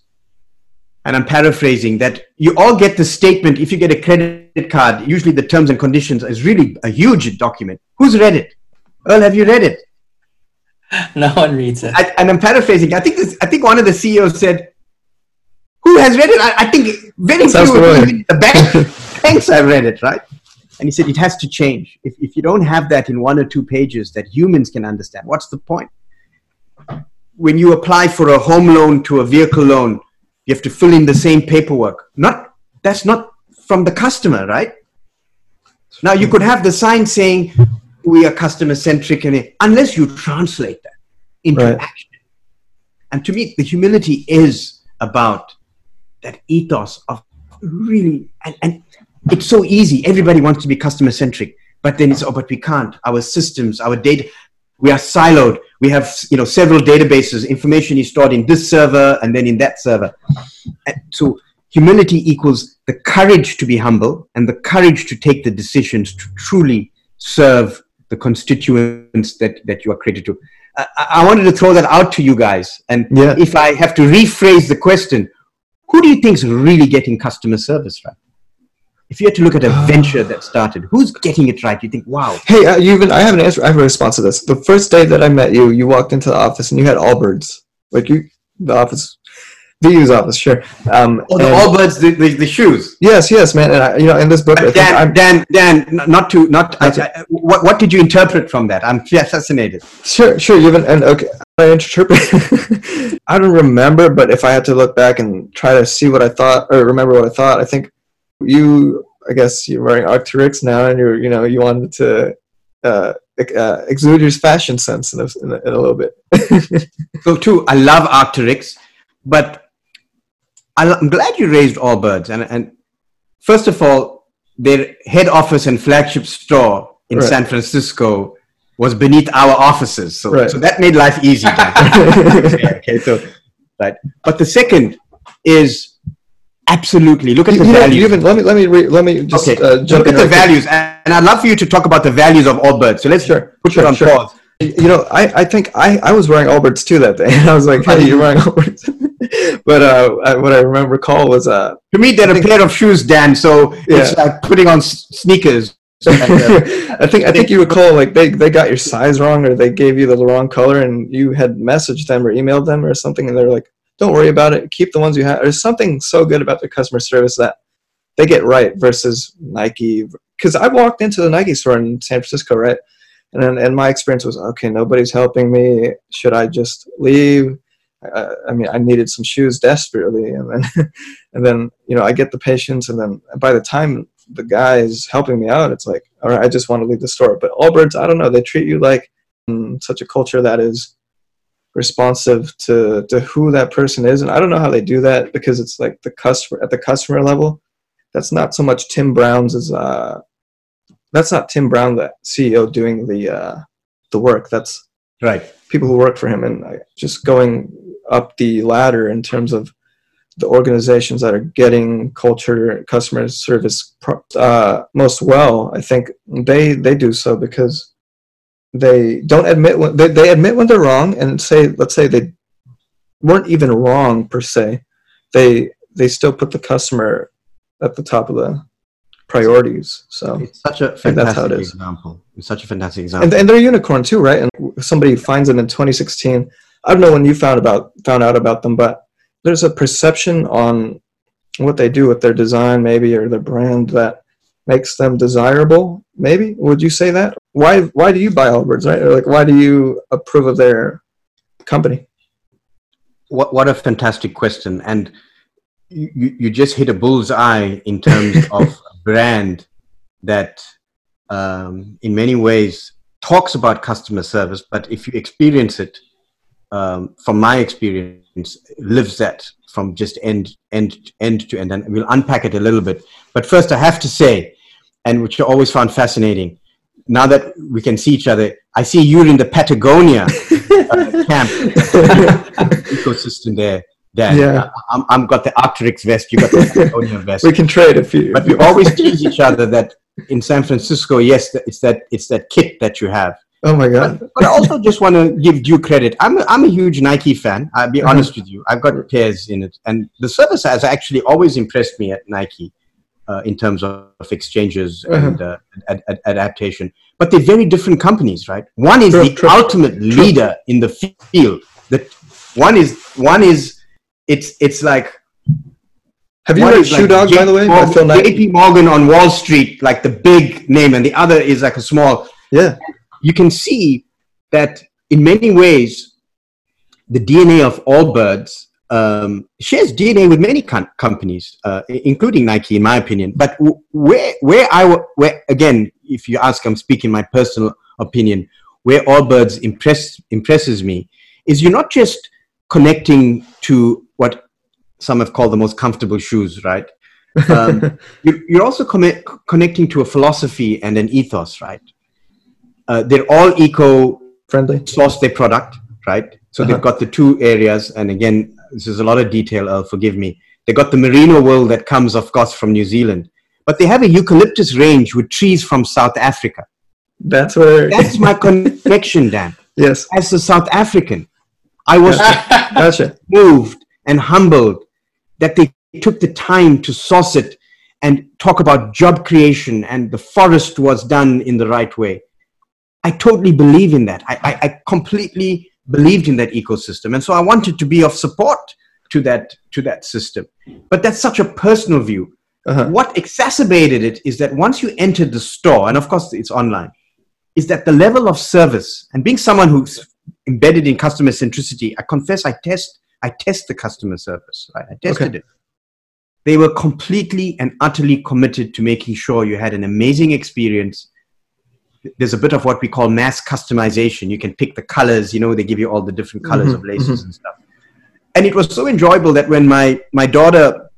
S3: and I'm paraphrasing, that you all get the statement if you get a credit card, usually the terms and conditions is really a huge document. Who's read it? Earl, have you read it?
S2: No one reads it.
S3: I, and I'm paraphrasing. I think this, I think one of the CEOs said, "Who has read it?" I, I think very few. The bank, banks have read it, right? And he said it has to change. If, if you don't have that in one or two pages that humans can understand, what's the point? When you apply for a home loan to a vehicle loan, you have to fill in the same paperwork. Not that's not from the customer, right? Now you could have the sign saying we are customer centric, and unless you translate that into right. action. And to me, the humility is about that ethos of really and, and it's so easy. Everybody wants to be customer centric, but then it's oh, but we can't. Our systems, our data, we are siloed. We have you know several databases. Information is stored in this server and then in that server. And so humility equals the courage to be humble and the courage to take the decisions to truly serve the constituents that, that you are created to. I, I wanted to throw that out to you guys. And
S1: Yeah.
S3: if I have to rephrase the question, who do you think is really getting customer service right? If you had to look at a venture that started, who's getting it right? You think, wow,
S1: Hey, uh, you even I have an answer. I have a response to this. The first day that I met you, you walked into the office and you had Allbirds. Like you, the office, the U's office, sure. Um,
S3: oh, the
S1: and-
S3: Allbirds, the, the, the shoes.
S1: yes, yes, man. And I, you know, in this book, I
S3: But
S1: think
S3: Dan,
S1: I'm
S3: Dan, Dan, not to, not, I,
S1: That's
S3: I, what, what did you interpret from that? I'm fascinated.
S1: sure, sure. Even and okay, I interpret. I don't remember, but if I had to look back and try to see what I thought or remember what I thought, I think you. I guess you're wearing Arc'teryx now, and you're, you know, you wanted to uh, uh, exude your fashion sense in a, in a, in a little bit.
S3: So too, I love Arc'teryx, but I, am glad you raised Allbirds. And, and first of all, their head office and flagship store in
S1: Right.
S3: San Francisco was beneath our offices. So,
S1: Right.
S3: so that made life easy. okay, okay, so, right. But the second is absolutely, look at
S1: You,
S3: the
S1: you
S3: values.
S1: even let me let me re, let me just
S3: okay,
S1: uh, jump
S3: look at the
S1: right
S3: values. And, and I'd love for you to talk about the values of Allbirds. So let's
S1: Sure,
S3: put
S1: sure,
S3: it on
S1: sure.
S3: pause.
S1: You know, I, I think I, I was wearing Allbirds too that day, and I was like, "Hey, you're wearing Allbirds." but uh, I, what I remember recall was uh,
S3: To me, they're a pair of shoes, Dan. So it's
S1: Yeah.
S3: like putting on s- sneakers.
S1: I think I think you recall like they, they got your size wrong or they gave you the wrong color and you had messaged them or emailed them or something and they're like, "Don't worry about it. Keep the ones you have." There's something so good about their customer service that they get right versus Nike. Because I walked into the Nike store in San Francisco, right? And then, and my experience was okay. Nobody's helping me. Should I just leave? I, I mean, I needed some shoes desperately, and then, and then you know, I get the patience, and then by the time the guy is helping me out, it's like, all right, I just want to leave the store. But Allbirds, I don't know, they treat you like mm, such a culture that is responsive to to who that person is, and I don't know how they do that because it's like the customer at the customer level. That's not so much Tim Brown's as uh, that's not Tim Brown, the CEO, doing the uh, the work. That's
S3: right.
S1: people who work for him, and uh, just going up the ladder in terms of the organizations that are getting culture, customer service uh, most well. I think they they do so because they don't admit when they, they admit when they're wrong and say let's say they weren't even wrong per se. They they still put the customer at the top of the priorities. So
S3: It's such a
S1: think that's how it
S3: fantastic example. It's such a fantastic example.
S1: and, and they're a unicorn too, right? And somebody finds it in 2016. I don't know when you found about found out about them, but there's a perception on what they do with their design, maybe, or their brand that makes them desirable. Maybe would you say that? Why why do you buy Allbirds, right? Or like why do you approve of their company?
S3: what, what a fantastic question. And you, you just hit a bull's eye in terms of a brand that, um, in many ways, talks about customer service, but if you experience it, um, from my experience, lives that from just end end end to end. And we'll unpack it a little bit. But first, I have to say, and which I always found fascinating. Now that we can see each other, I see you're in the Patagonia uh, camp ecosystem there. Dan.
S1: Yeah.
S3: I'm, I'm got the Arc'teryx vest. You got the Patagonia vest.
S1: we can trade a few,
S3: But we always tease each other that in San Francisco, yes, it's that it's that kit that you have.
S1: oh my god!
S3: But I also just want to give due credit. I'm a, I'm a huge Nike fan. I'll be
S1: Uh-huh.
S3: honest with you. I've got pairs in it, and the service has actually always impressed me at Nike uh, in terms of exchanges
S1: Uh-huh.
S3: and uh, ad- ad- adaptation. But they're very different companies, right? One is
S1: True,
S3: the
S1: true,
S3: ultimate leader in the field. That one is one is it's it's like
S1: Have you read Shoe
S3: like
S1: Dog, by the way, by
S3: JP
S1: Phil
S3: Morgan,
S1: Knight?
S3: JP Morgan on Wall Street, like the big name, and the other is like a small.
S1: Yeah,
S3: You can see that in many ways, the DNA of Allbirds um, shares DNA with many com- companies, uh, including Nike, in my opinion. But w- where, where I, w- where again, if you ask, I'm speaking my personal opinion. Where Allbirds impress, impresses me is you're not just connecting to what some have called the most comfortable shoes, right? Um, you- you're also commi- connecting to a philosophy and an ethos, right? Uh, they're all eco
S1: friendly.
S3: source their product, right? So
S1: Uh-huh.
S3: they've got the two areas, and again, this is a lot of detail. Uh, forgive me. They got the merino wool that comes, of course, from New Zealand, but they have a eucalyptus range with trees from South Africa.
S1: That's where.
S3: That's my connection, Dan.
S1: yes.
S3: As a South African, I was
S1: Gotcha.
S3: moved and humbled that they took the time to source it and talk about job creation and the forest was done in the right way. I totally believe in that. I, I, I completely believed in that ecosystem. And so I wanted to be of support to that, to that system. But that's such a personal view.
S1: Uh-huh.
S3: What exacerbated it is that once you entered the store, and of course it's online, is that the level of service and being someone who's embedded in customer centricity, I confess I test I test the customer service, right? I tested
S1: Okay.
S3: it. They were completely and utterly committed to making sure you had an amazing experience. There's a bit of what we call mass customization. You can pick the colors, you know, they give you all the different colors
S1: Mhm,
S3: of laces and stuff. And it was so enjoyable that when my, my daughter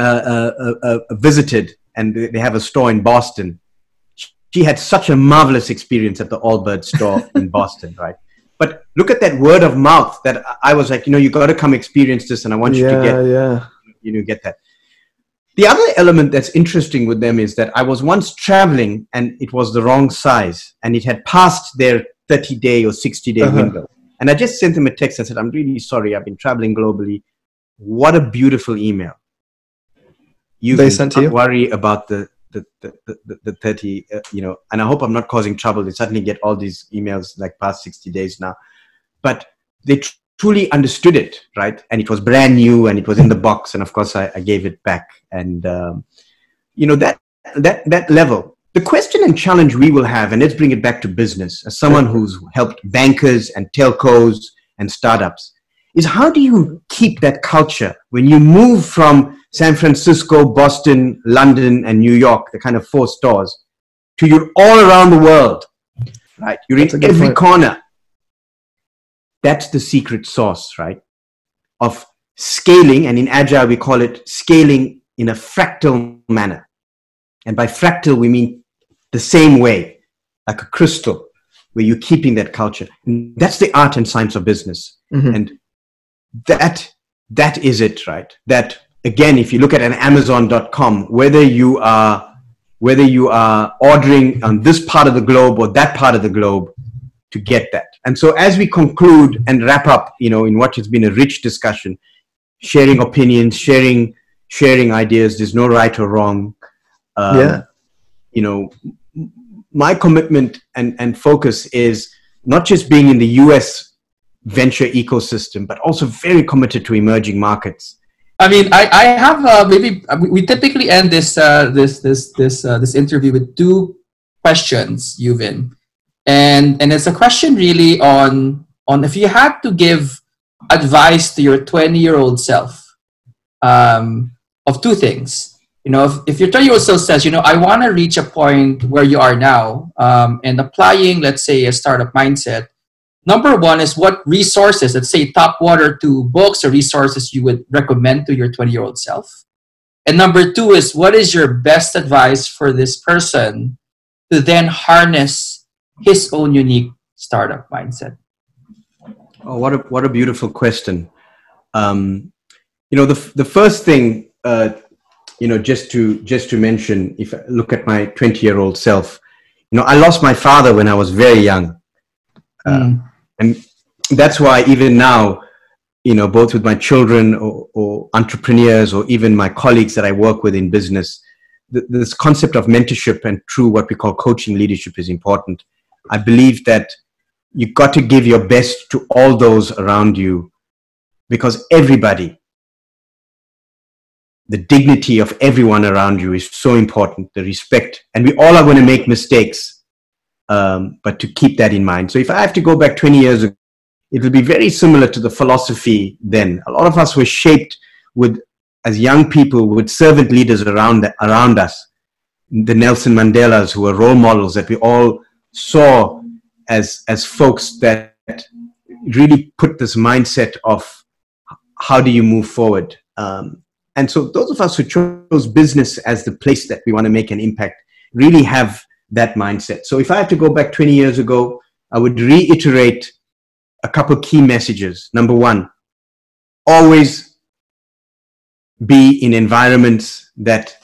S3: uh, uh, uh, uh, visited and they have a store in Boston, she had such a marvelous experience at the Allbirds store in Boston, right? But look at that word of mouth that I was like, you know, you got to come experience this, and I want you to get,
S1: yeah.
S3: you know, get that. The other element that's interesting with them is that I was once traveling and it was the wrong size, and it had passed their 30 day or 60 day
S1: Uh-huh.
S3: window. And I just sent them a text and said, I'm really sorry, I've been traveling globally. What a beautiful email. You
S1: They sent to you?
S3: worry about the the, the, the, the 30, uh, you know, and I hope I'm not causing trouble. They suddenly get all these emails like past 60 days now. But they tr- truly understood it, right? And it was brand new and it was in the box. And of course, I, I gave it back. And, um, you know, that, that, that level. The question and challenge we will have, and let's bring it back to business, as someone who's helped bankers and telcos and startups, is how do you keep that culture when you move from San Francisco, Boston, London, and New York, the kind of four stores, to you're all around the world, right? You're
S1: That's
S3: in every
S1: point.
S3: corner. That's the secret sauce, right? Of scaling, and in Agile we call it scaling in a fractal manner. And by fractal, we mean the same way, like a crystal, where you're keeping that culture. And that's the art and science of business
S1: Mhm.
S3: and that that is it right that again if you look at an amazon.com whether you are whether you are ordering on this part of the globe or that part of the globe to get that and so as we conclude and wrap up you know in what has been a rich discussion sharing opinions sharing sharing ideas there's no right or wrong um,
S1: Yeah.
S3: you know my commitment and and focus is not just being in the us venture ecosystem, but also very committed to emerging markets.
S2: I mean, I, I have uh, maybe uh, we- we typically end this uh, this this this uh, this interview with two questions, Euvin, and and it's a question really on on if you had to give advice to your twenty year old self um, of two things. You know, if, if your twenty year old self says, you know, I want to reach a point where you are now, um, and applying, let's say, a startup mindset number one is what resources let's say top one or two books or resources you would recommend to your 20 year old self and number two is what is your best advice for this person to then harness his own unique startup mindset
S3: Oh, what a what a beautiful question. Um, you know, the the first thing, uh, you know, just to just to mention, if I look at my twenty year old self, you know, I lost my father when I was very young.
S2: Mm.
S3: and that's why even now you know both with my children or, or entrepreneurs or even my colleagues that i work with in business th- this concept of mentorship and true what we call coaching leadership is important i believe that you've got to give your best to all those around you because everybody the dignity of everyone around you is so important the respect and we all are going to make mistakes um, but to keep that in mind. So if I have to go back 20 years ago, it will be very similar to the philosophy then. A lot of us were shaped with, as young people, with servant leaders around, around us. The Nelson Mandelas, who were role models that we all saw as, as folks that really put this mindset of how do you move forward. Um, and so those of us who chose business as the place that we want to make an impact really have that mindset. So if I had to go back 20 years ago, I would reiterate a couple key messages. Number one, always be in environments that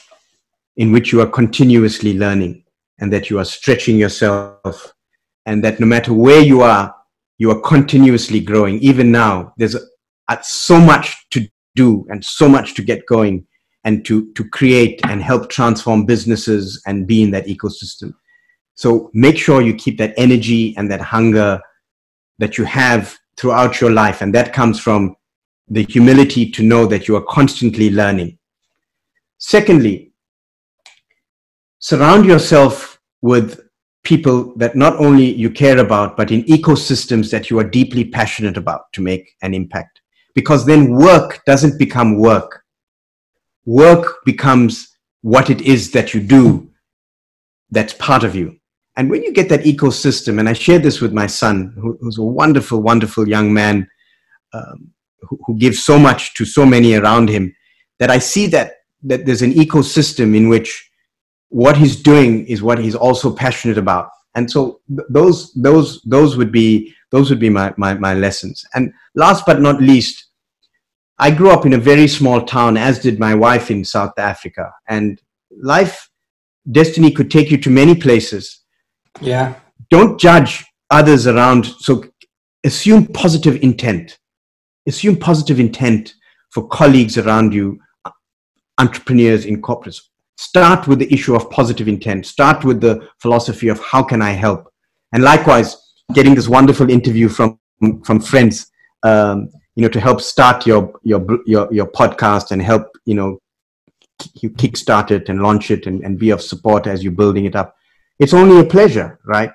S3: in which you are continuously learning and that you are stretching yourself and that no matter where you are you are continuously growing. Even now there's so much to do and so much to get going and to to create and help transform businesses and be in that ecosystem. So make sure you keep that energy and that hunger that you have throughout your life and that comes from the humility to know that you are constantly learning. Secondly surround yourself with people that not only you care about, but in ecosystems that you are deeply passionate about to make an impact. Because then work doesn't become work. Work becomes what it is that you do that's part of you. And when you get that ecosystem, and I shared this with my son, who, who's a wonderful, wonderful young man um, who, who gives so much to so many around him, that I see that, that there's an ecosystem in which what he's doing is what he's also passionate about. And so th- those those those would be those would be my, my my lessons. And last but not least i grew up in a very small town as did my wife in south africa. And life destiny could take you to many places.
S2: Yeah.
S3: Don't judge others around. So assume positive intent. Assume positive intent for colleagues around you entrepreneurs in corporates start with the issue of positive intent. Start with the philosophy of how can i help? And likewise getting this wonderful interview from from friends um, you know to help start your your your, your podcast and help you know you kickstart it and launch it and, and be of support as you're building it up. It's only a pleasure right?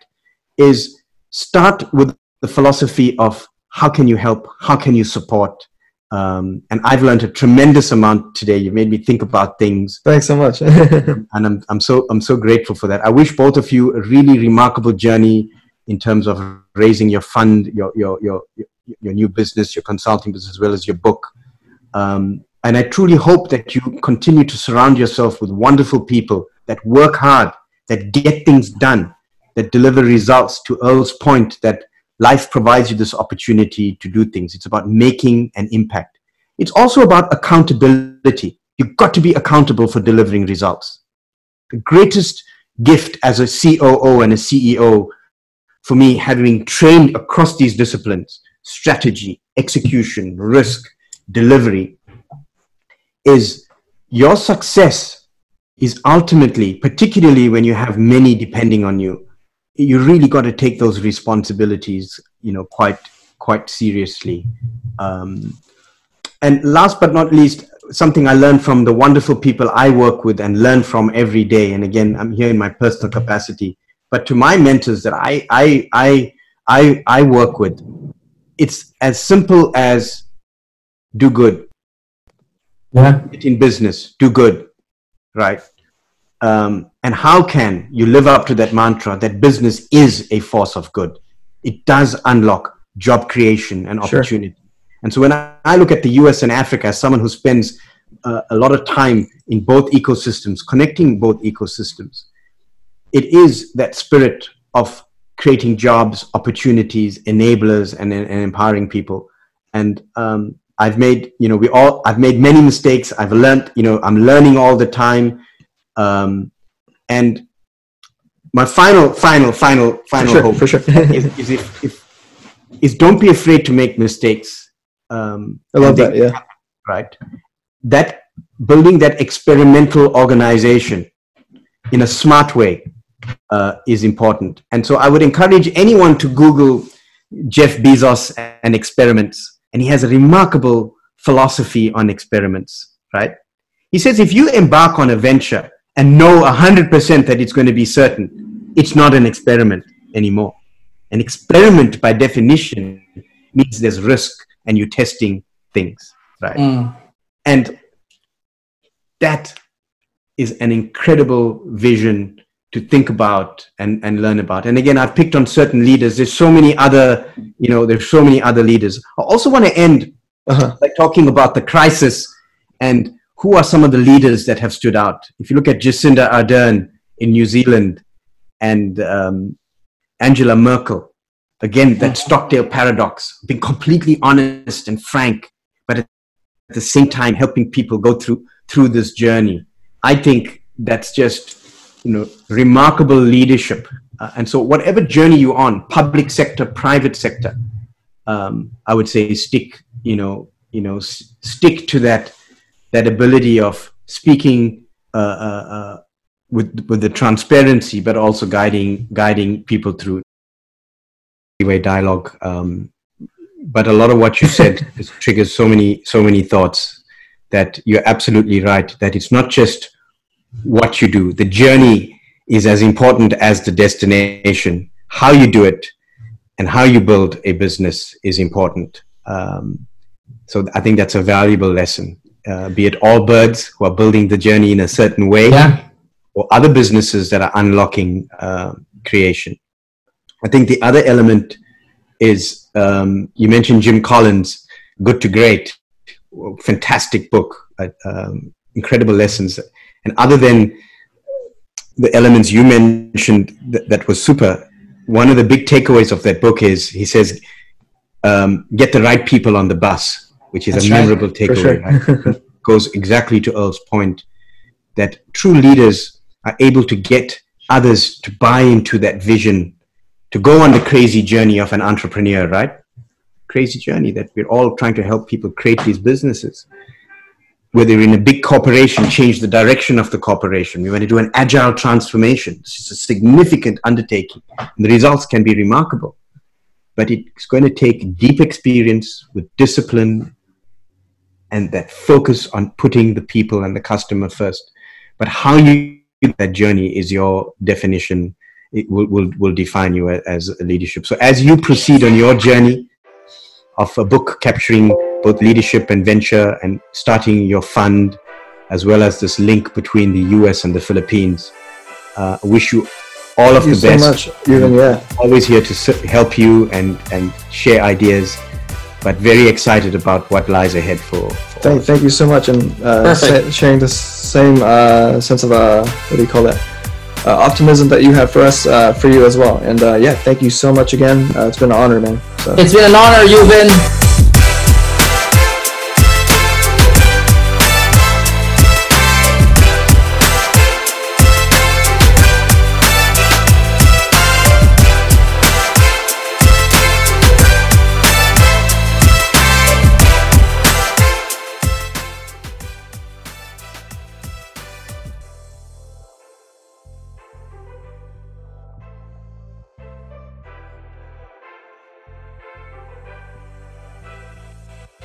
S3: Is start with the philosophy of how can you help? How can you support um, and I've learned a tremendous amount today. You made me think about things.
S1: Thanks so much.
S3: and I'm, I'm so I'm so grateful for that. I wish both of you a really remarkable journey in terms of raising your fund, your your your your new business, your consulting business, as well as your book. Um, and I truly hope that you continue to surround yourself with wonderful people that work hard, that get things done, that deliver results. To Earl's point, that life provides you this opportunity to do things. It's about making an impact. It's also about accountability. You've got to be accountable for delivering results. The greatest gift as a COO and a CEO for me, having trained across these disciplines strategy, execution, risk, delivery is your success is ultimately, particularly when you have many depending on you, you really got to take those responsibilities, you know, quite quite seriously. Um, and last but not least, something I learned from the wonderful people I work with and learn from every day. And again, I'm here in my personal capacity, but to my mentors that I I I I, I work with, it's as simple as do good.
S2: Yeah.
S3: In business, do good, right? Um, and how can you live up to that mantra that business is a force of good? It does unlock job creation and opportunity. Sure. And so when I, look at the US and Africa as someone who spends uh, a lot of time in both ecosystems, connecting both ecosystems, it is that spirit of creating jobs, opportunities, enablers, and, and empowering people. And um, I've made, you know, we all, I've made many mistakes. I've learned, you know, I'm learning all the time. Um, and my final, final, final, final
S1: sure,
S3: hope
S1: for sure.
S3: is, is, if, if, is don't be afraid to make mistakes. Um,
S1: I love that. Yeah.
S3: Right. That building that experimental organization in a smart way uh, is important. And so I would encourage anyone to Google Jeff Bezos and experiments. And he has a remarkable philosophy on experiments, right? He says if you embark on a venture and know 100% that it's going to be certain, it's not an experiment anymore. An experiment, by definition, means there's risk and you're testing things, right? Mm. And that is an incredible vision to think about and, and learn about. And again, I've picked on certain leaders. There's so many other, you know, there's so many other leaders. I also want to end uh-huh. by talking about the crisis and who are some of the leaders that have stood out? If you look at Jacinda Ardern in New Zealand and um, Angela Merkel again that Stockdale paradox, being completely honest and frank, but at the same time helping people go through through this journey. I think that's just you know remarkable leadership. Uh, and so whatever journey you're on, public sector, private sector, um, I would say stick you know you know s- stick to that that ability of speaking uh, uh, uh, with with the transparency, but also guiding guiding people through way dialogue. Um, but a lot of what you said triggers so many so many thoughts that you're absolutely right. That it's not just what you do; the journey is as important as the destination. How you do it and how you build a business is important. Um, so I think that's a valuable lesson. Uh, be it Allbirds who are building the journey in a certain way,
S2: Yeah.
S3: or other businesses that are unlocking uh, creation. I think the other element is um, you mentioned Jim Collins, Good to Great, fantastic book, uh, um, incredible lessons. And other than the elements you mentioned that, that was super, one of the big takeaways of that book is he says, um, get the right people on the bus, which is
S2: That's
S3: a memorable takeaway.
S1: sure.
S3: right? Goes exactly to Earl's point that true leaders are able to get others to buy into that vision, to go on the crazy journey of an entrepreneur, right? Crazy journey that we're all trying to help people create these businesses. Whether in a big corporation, change the direction of the corporation. We want to do an agile transformation. This is a significant undertaking. And the results can be remarkable. But it's going to take deep experience with discipline and that focus on putting the people and the customer first. But how you that journey is your definition. It will, will, will define you as a leadership. So as you proceed on your journey of a book capturing both leadership and venture and starting your fund, as well as this link between the US and the Philippines, uh, I wish you all of
S1: Thank you
S3: the
S1: so
S3: best.
S1: much, Euvin. Yeah.
S3: Always here to help you and, and share ideas, but very excited about what lies ahead for, for
S1: Thank, thank you so much, and uh, sa- sharing the same uh, sense of uh, what do you call that? Uh, optimism that you have for us, uh, for you as well. And uh, yeah, thank you so much again. Uh, it's been an honor, man. So.
S2: It's been an honor, Euvin.